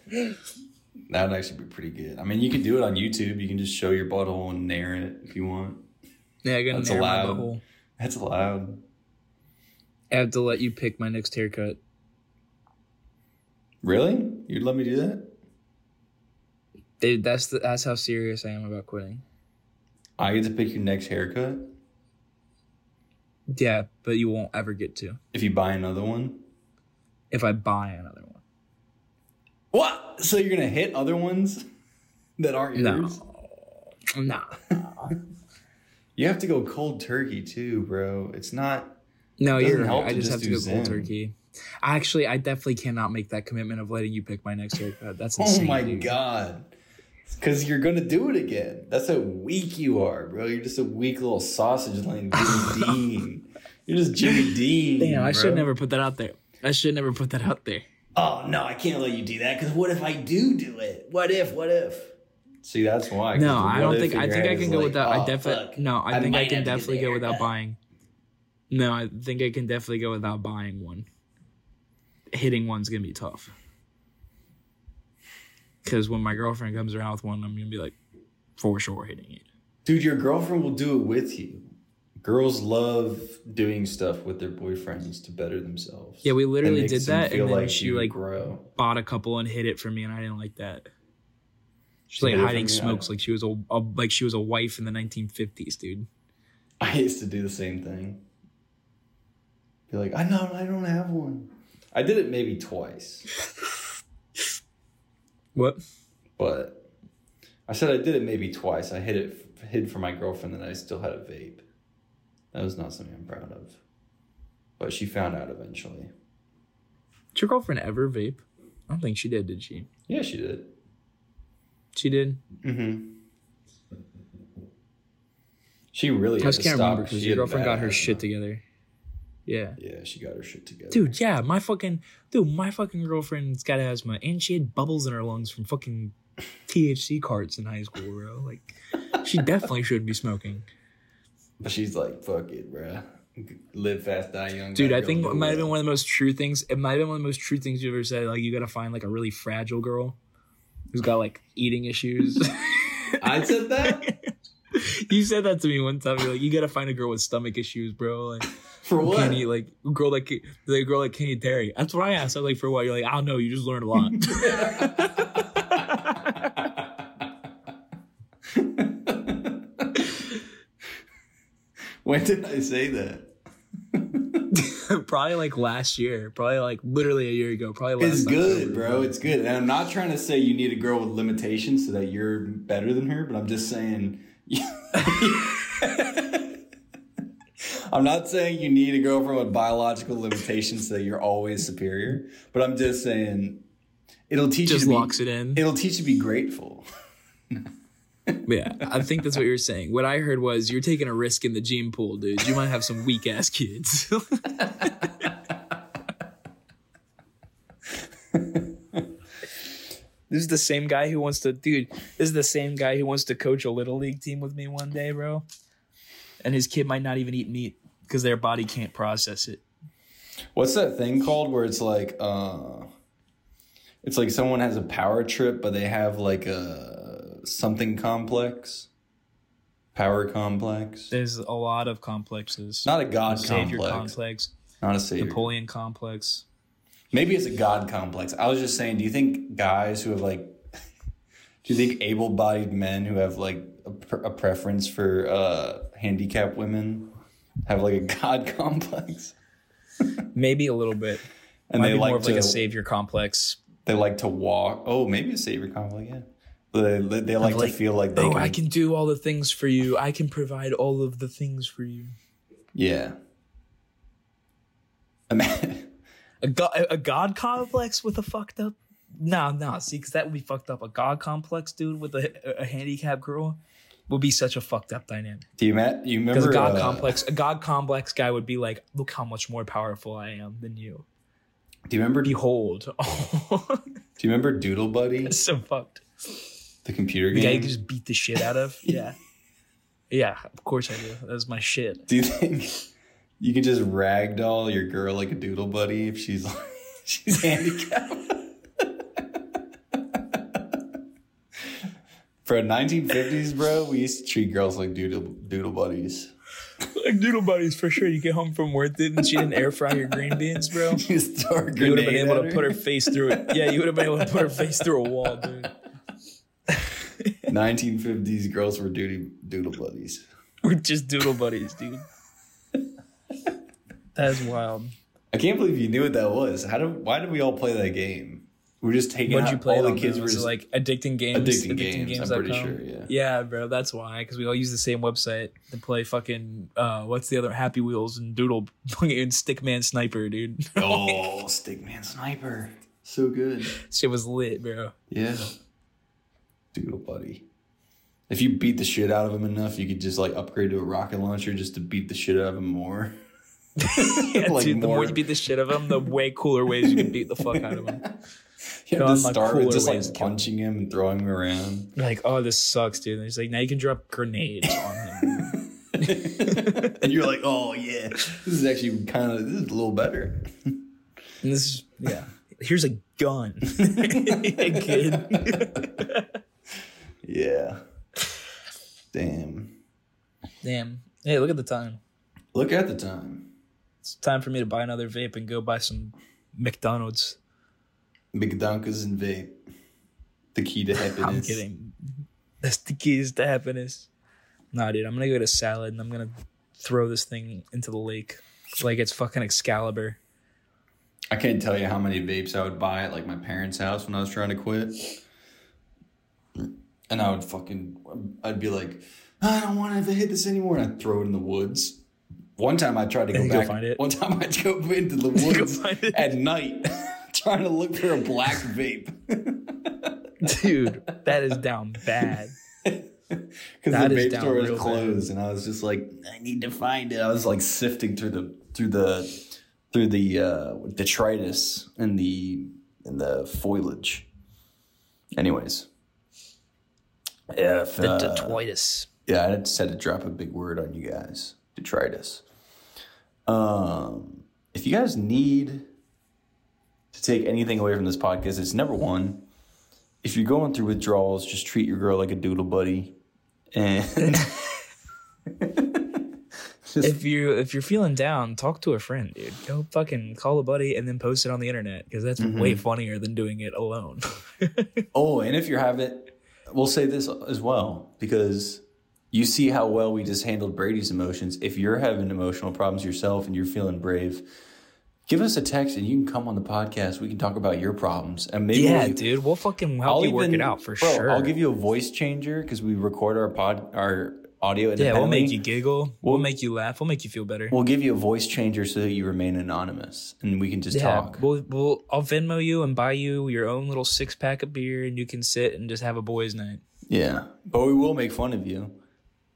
*laughs* That'd actually be pretty good. I mean, you can do it on YouTube. You can just show your butthole and narrate it if you want. Yeah, I gotta That's allowed. That's allowed. I have to let you pick my next haircut. Really? You'd let me do that? Dude, that's the, that's how serious I am about quitting. I get to pick your next haircut Yeah, but you won't ever get to if you buy another one. if I buy another one. What? So you're gonna hit other ones that aren't yours? no. *laughs* You have to go cold turkey too, bro. It's not. No, It you're right. help I just just have to go cold turkey. Actually, I definitely cannot make that commitment of letting you pick my next haircut. That's Oh my dude. god. Because you're gonna do it again. That's how weak you are, bro. You're just a weak little sausage laying Jimmy *laughs* Dean. You're just Jimmy Dean. Damn, I bro. should never put that out there. I should never put that out there. Oh no, I can't let you do that. Because what if I do do it? What if? What if? See, that's why. No, I don't think. I think I can go like, without. I oh, definitely. No, I, I think I can have to get definitely go without buying. No, I think I can definitely go without buying one. Hitting one's gonna be tough. Because when my girlfriend comes around with one, I'm gonna be like, for sure hitting it. Dude, your girlfriend will do it with you. Girls love doing stuff with their boyfriends to better themselves. Yeah, we literally did that, and then she like grow. bought a couple and hit it for me, and I didn't like that. She's She like hiding smokes, like she was a, a like she was a wife in the 1950s, dude. I used to do the same thing. Be like, I know, I don't have one. I did it maybe twice, *laughs* What? but I said I did it maybe twice. I hid it, hid from my girlfriend that I still had a vape. That was not something I'm proud of. But she found out eventually. Did your girlfriend ever vape? I don't think she did. Did she? Yeah, she did. She did. Mm-hmm. She really. I just can't stop. remember because your girlfriend got her shit together. Yeah. Yeah, she got her shit together. Dude, yeah, my fucking dude, my fucking girlfriend's got asthma and she had bubbles in her lungs from fucking THC carts in high school, bro. Like she definitely shouldn't be smoking. But she's like, fuck it, bro. Live fast, die young. Dude, I think it might have been one of the most true things. It might have been one of the most true things you ever said. Like you gotta find like a really fragile girl who's got like eating issues. I said that? *laughs* you said that to me one time. You're like, you gotta find a girl with stomach issues, bro. Like, for what? Can eat, like girl like the girl like can't. That's what I asked. I was like, for what? You're like, I don't know. You just learned a lot. *laughs* when did I say that? *laughs* probably like last year. Probably like literally a year ago. Probably. Last it's good, bro. It's good. And I'm not trying to say you need a girl with limitations so that you're better than her, but I'm just saying *laughs* I'm not saying you need to go girlfriend a biological limitation so that you're always superior, but I'm just saying it'll teach Just you to locks be, it in. It'll teach you to be grateful. *laughs* Yeah, I think that's what you're saying. What I heard was you're taking a risk in the gene pool, dude. You might have some weak ass kids. *laughs* this is the same guy who wants to, dude. This is the same guy who wants to coach a little league team with me one day, bro. And his kid might not even eat meat because their body can't process it. What's that thing called where it's like uh it's like someone has a power trip but they have like a something complex? Power complex? There's a lot of complexes. Not a god Savior complex. complex, Not a savior. Napoleon complex. Maybe it's a god complex. I was just saying, do you think guys who have like *laughs* do you think able-bodied men who have like a, pre- a preference for uh handicapped women have like a *laughs* god complex? Maybe a little bit. And Might they be like more of to like a savior complex. they like to walk. Oh, maybe a savior complex, yeah. They, they, they like, like, to feel like they oh, can, I can do all the things for you. I can provide all of the things for you. Yeah. Ima- *laughs* A god, a god complex with a fucked up. No, no. See, because that would be fucked up. A god complex dude with a, a handicapped girl would be such a fucked up dynamic. Do you met? You Because remember? a god uh, complex, a god complex guy would be like, look how much more powerful I am than you. Do you remember? *laughs* Do Behold, you remember Doodle Buddy, it's so fucked. the computer game. The guy you just beat the shit out of. *laughs* Yeah, yeah. Of course I do. That's my shit. Do you think you can just ragdoll your girl like a Doodle Buddy if she's *laughs* she's handicapped? For 1950s, bro, we used to treat girls like doodle doodle buddies. Like doodle buddies for sure. You get home from work, dude, and she didn't air fry your green beans, bro. *laughs* A You would have been able to her. put her face through it. Yeah, you would have been able to put her face through a wall, dude. *laughs* 1950s girls were doodle doodle buddies. We're just doodle buddies, dude. That is wild. I can't believe you knew what that was. How did? Why did we all play that game? We're just taking What'd out you play? all it the kids though? were just like addicting games. Addicting Games, I'm pretty Addictinggames.com? sure, yeah. Yeah, bro. That's why. Because we all use the same website to play fucking. Uh, what's the other Happy Wheels and Doodle *laughs* fucking Stickman Sniper, dude. *laughs* oh, Stickman Sniper, so good. Shit was lit, bro. Yeah, Doodle Buddy. If you beat the shit out of him enough, you could just like upgrade to a rocket launcher just to beat the shit out of him more. *laughs* Yeah, *laughs* Like dude. The more more- you beat the shit of him, the way cooler ways you can beat the fuck out of him. You have to start with just like to him. punching him and throwing him around. Like, oh, this sucks, dude. And he's like, now you can drop grenades on him. *laughs* and you're like, oh yeah, this is actually kind of this is a little better. And this is yeah. Here's a gun, kid. Yeah. Damn. Damn. Hey, look at the time. Look at the time. It's time for me to buy another vape and go buy some McDonald's. McDonald's and vape. The key to *laughs* happiness. I'm kidding. That's the keys to happiness. Nah, dude, I'm gonna go to salad and I'm gonna throw this thing into the lake like it's fucking Excalibur. I can't tell you how many vapes I would buy at like my parents' house when I was trying to quit. And I would fucking, I'd be like, I don't want to hit this anymore. And I'd throw it in the woods. One time I tried to go back. find it. One time I'd go *laughs* into the *laughs* woods at night *laughs* trying to look for a black vape. Dude, that is down bad. Because That the vape store was real bad. closed, and I was just like, I need to find it. I was like sifting through the through the through the uh, detritus and the and the foliage. Anyways, if The uh, detritus. yeah, I just had to drop a big word on you guys, detritus. Um, if you guys need to take anything away from this podcast, it's number one. If you're going through withdrawals, just treat your girl like a doodle buddy, and *laughs* just If you if you're feeling down, talk to a friend, dude. Go fucking call a buddy and then post it on the internet because that's Mm-hmm. way funnier than doing it alone. *laughs* oh, and if you're having, we'll say this as well because you see how well we just handled Brady's emotions. If you're having emotional problems yourself and you're feeling brave, give us a text and you can come on the podcast. We can talk about your problems and maybe yeah, we, dude, we'll fucking help you work it out for bro, sure. I'll give you a voice changer because we record our pod our audio. yeah, we'll make you giggle. We'll, make you laugh. We'll make you feel better. We'll give you a voice changer so that you remain anonymous and we can just yeah, talk. we'll, we'll I'll Venmo you and buy you your own little six pack of beer, and you can sit and just have a boys' night. Yeah, but we will make fun of you,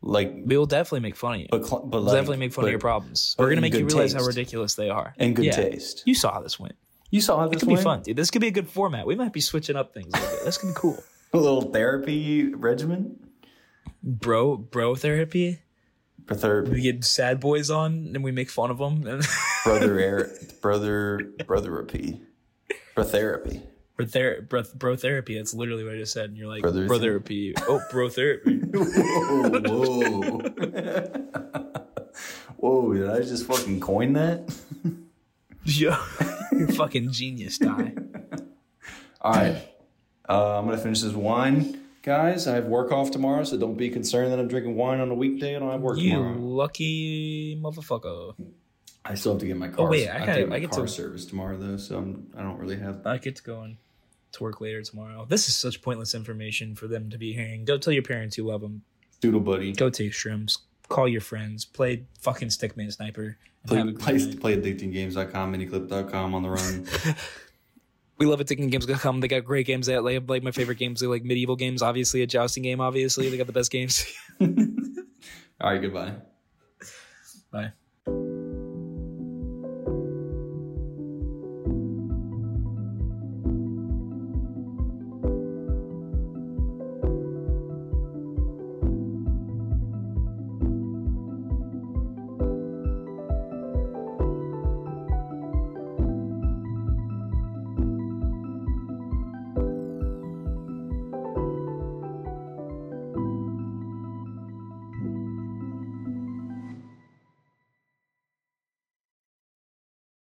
like, We'll definitely make fun of you. but cl- but We'll like, definitely make fun but- of your problems. We're gonna make you realize how ridiculous they are. and good Yeah. taste. You saw how this went. You saw how this It this could be fun, dude. This could be a good format. We might be switching up things a little bit. This could be cool. *laughs* A little therapy regimen Bro, bro therapy. for third We get sad boys on and we make fun of them. *laughs* Brother air brother brotherapy for therapy. For ther- bro, bro therapy, that's literally what I just said. And you're like, Brother bro therapy. Oh, bro therapy. *laughs* Whoa, whoa. Whoa, did I just fucking coin that? *laughs* Yo, you're fucking genius, Ty. All right. Uh, I'm going to finish this wine. Guys, I have work off tomorrow, so don't be concerned that I'm drinking wine on a weekday. I don't have work You tomorrow. lucky motherfucker. I still have to get my car. Oh, wait, I have to gotta- get my I get car to- service tomorrow, though, so I'm, I don't really have. I get to go on to work later tomorrow. This is such pointless information for them to be hearing. Go tell your parents you love them. Doodle buddy. Go take shrimps. Call your friends. Play fucking Stickman Sniper. Play, have a good play, night. play addictinggames.com, miniclip.com on the run. *laughs* We love addictinggames.com. They got great games. They have like, like my favorite games. They like medieval games, obviously a jousting game. Obviously, they got the best games. *laughs* All right, goodbye. Bye.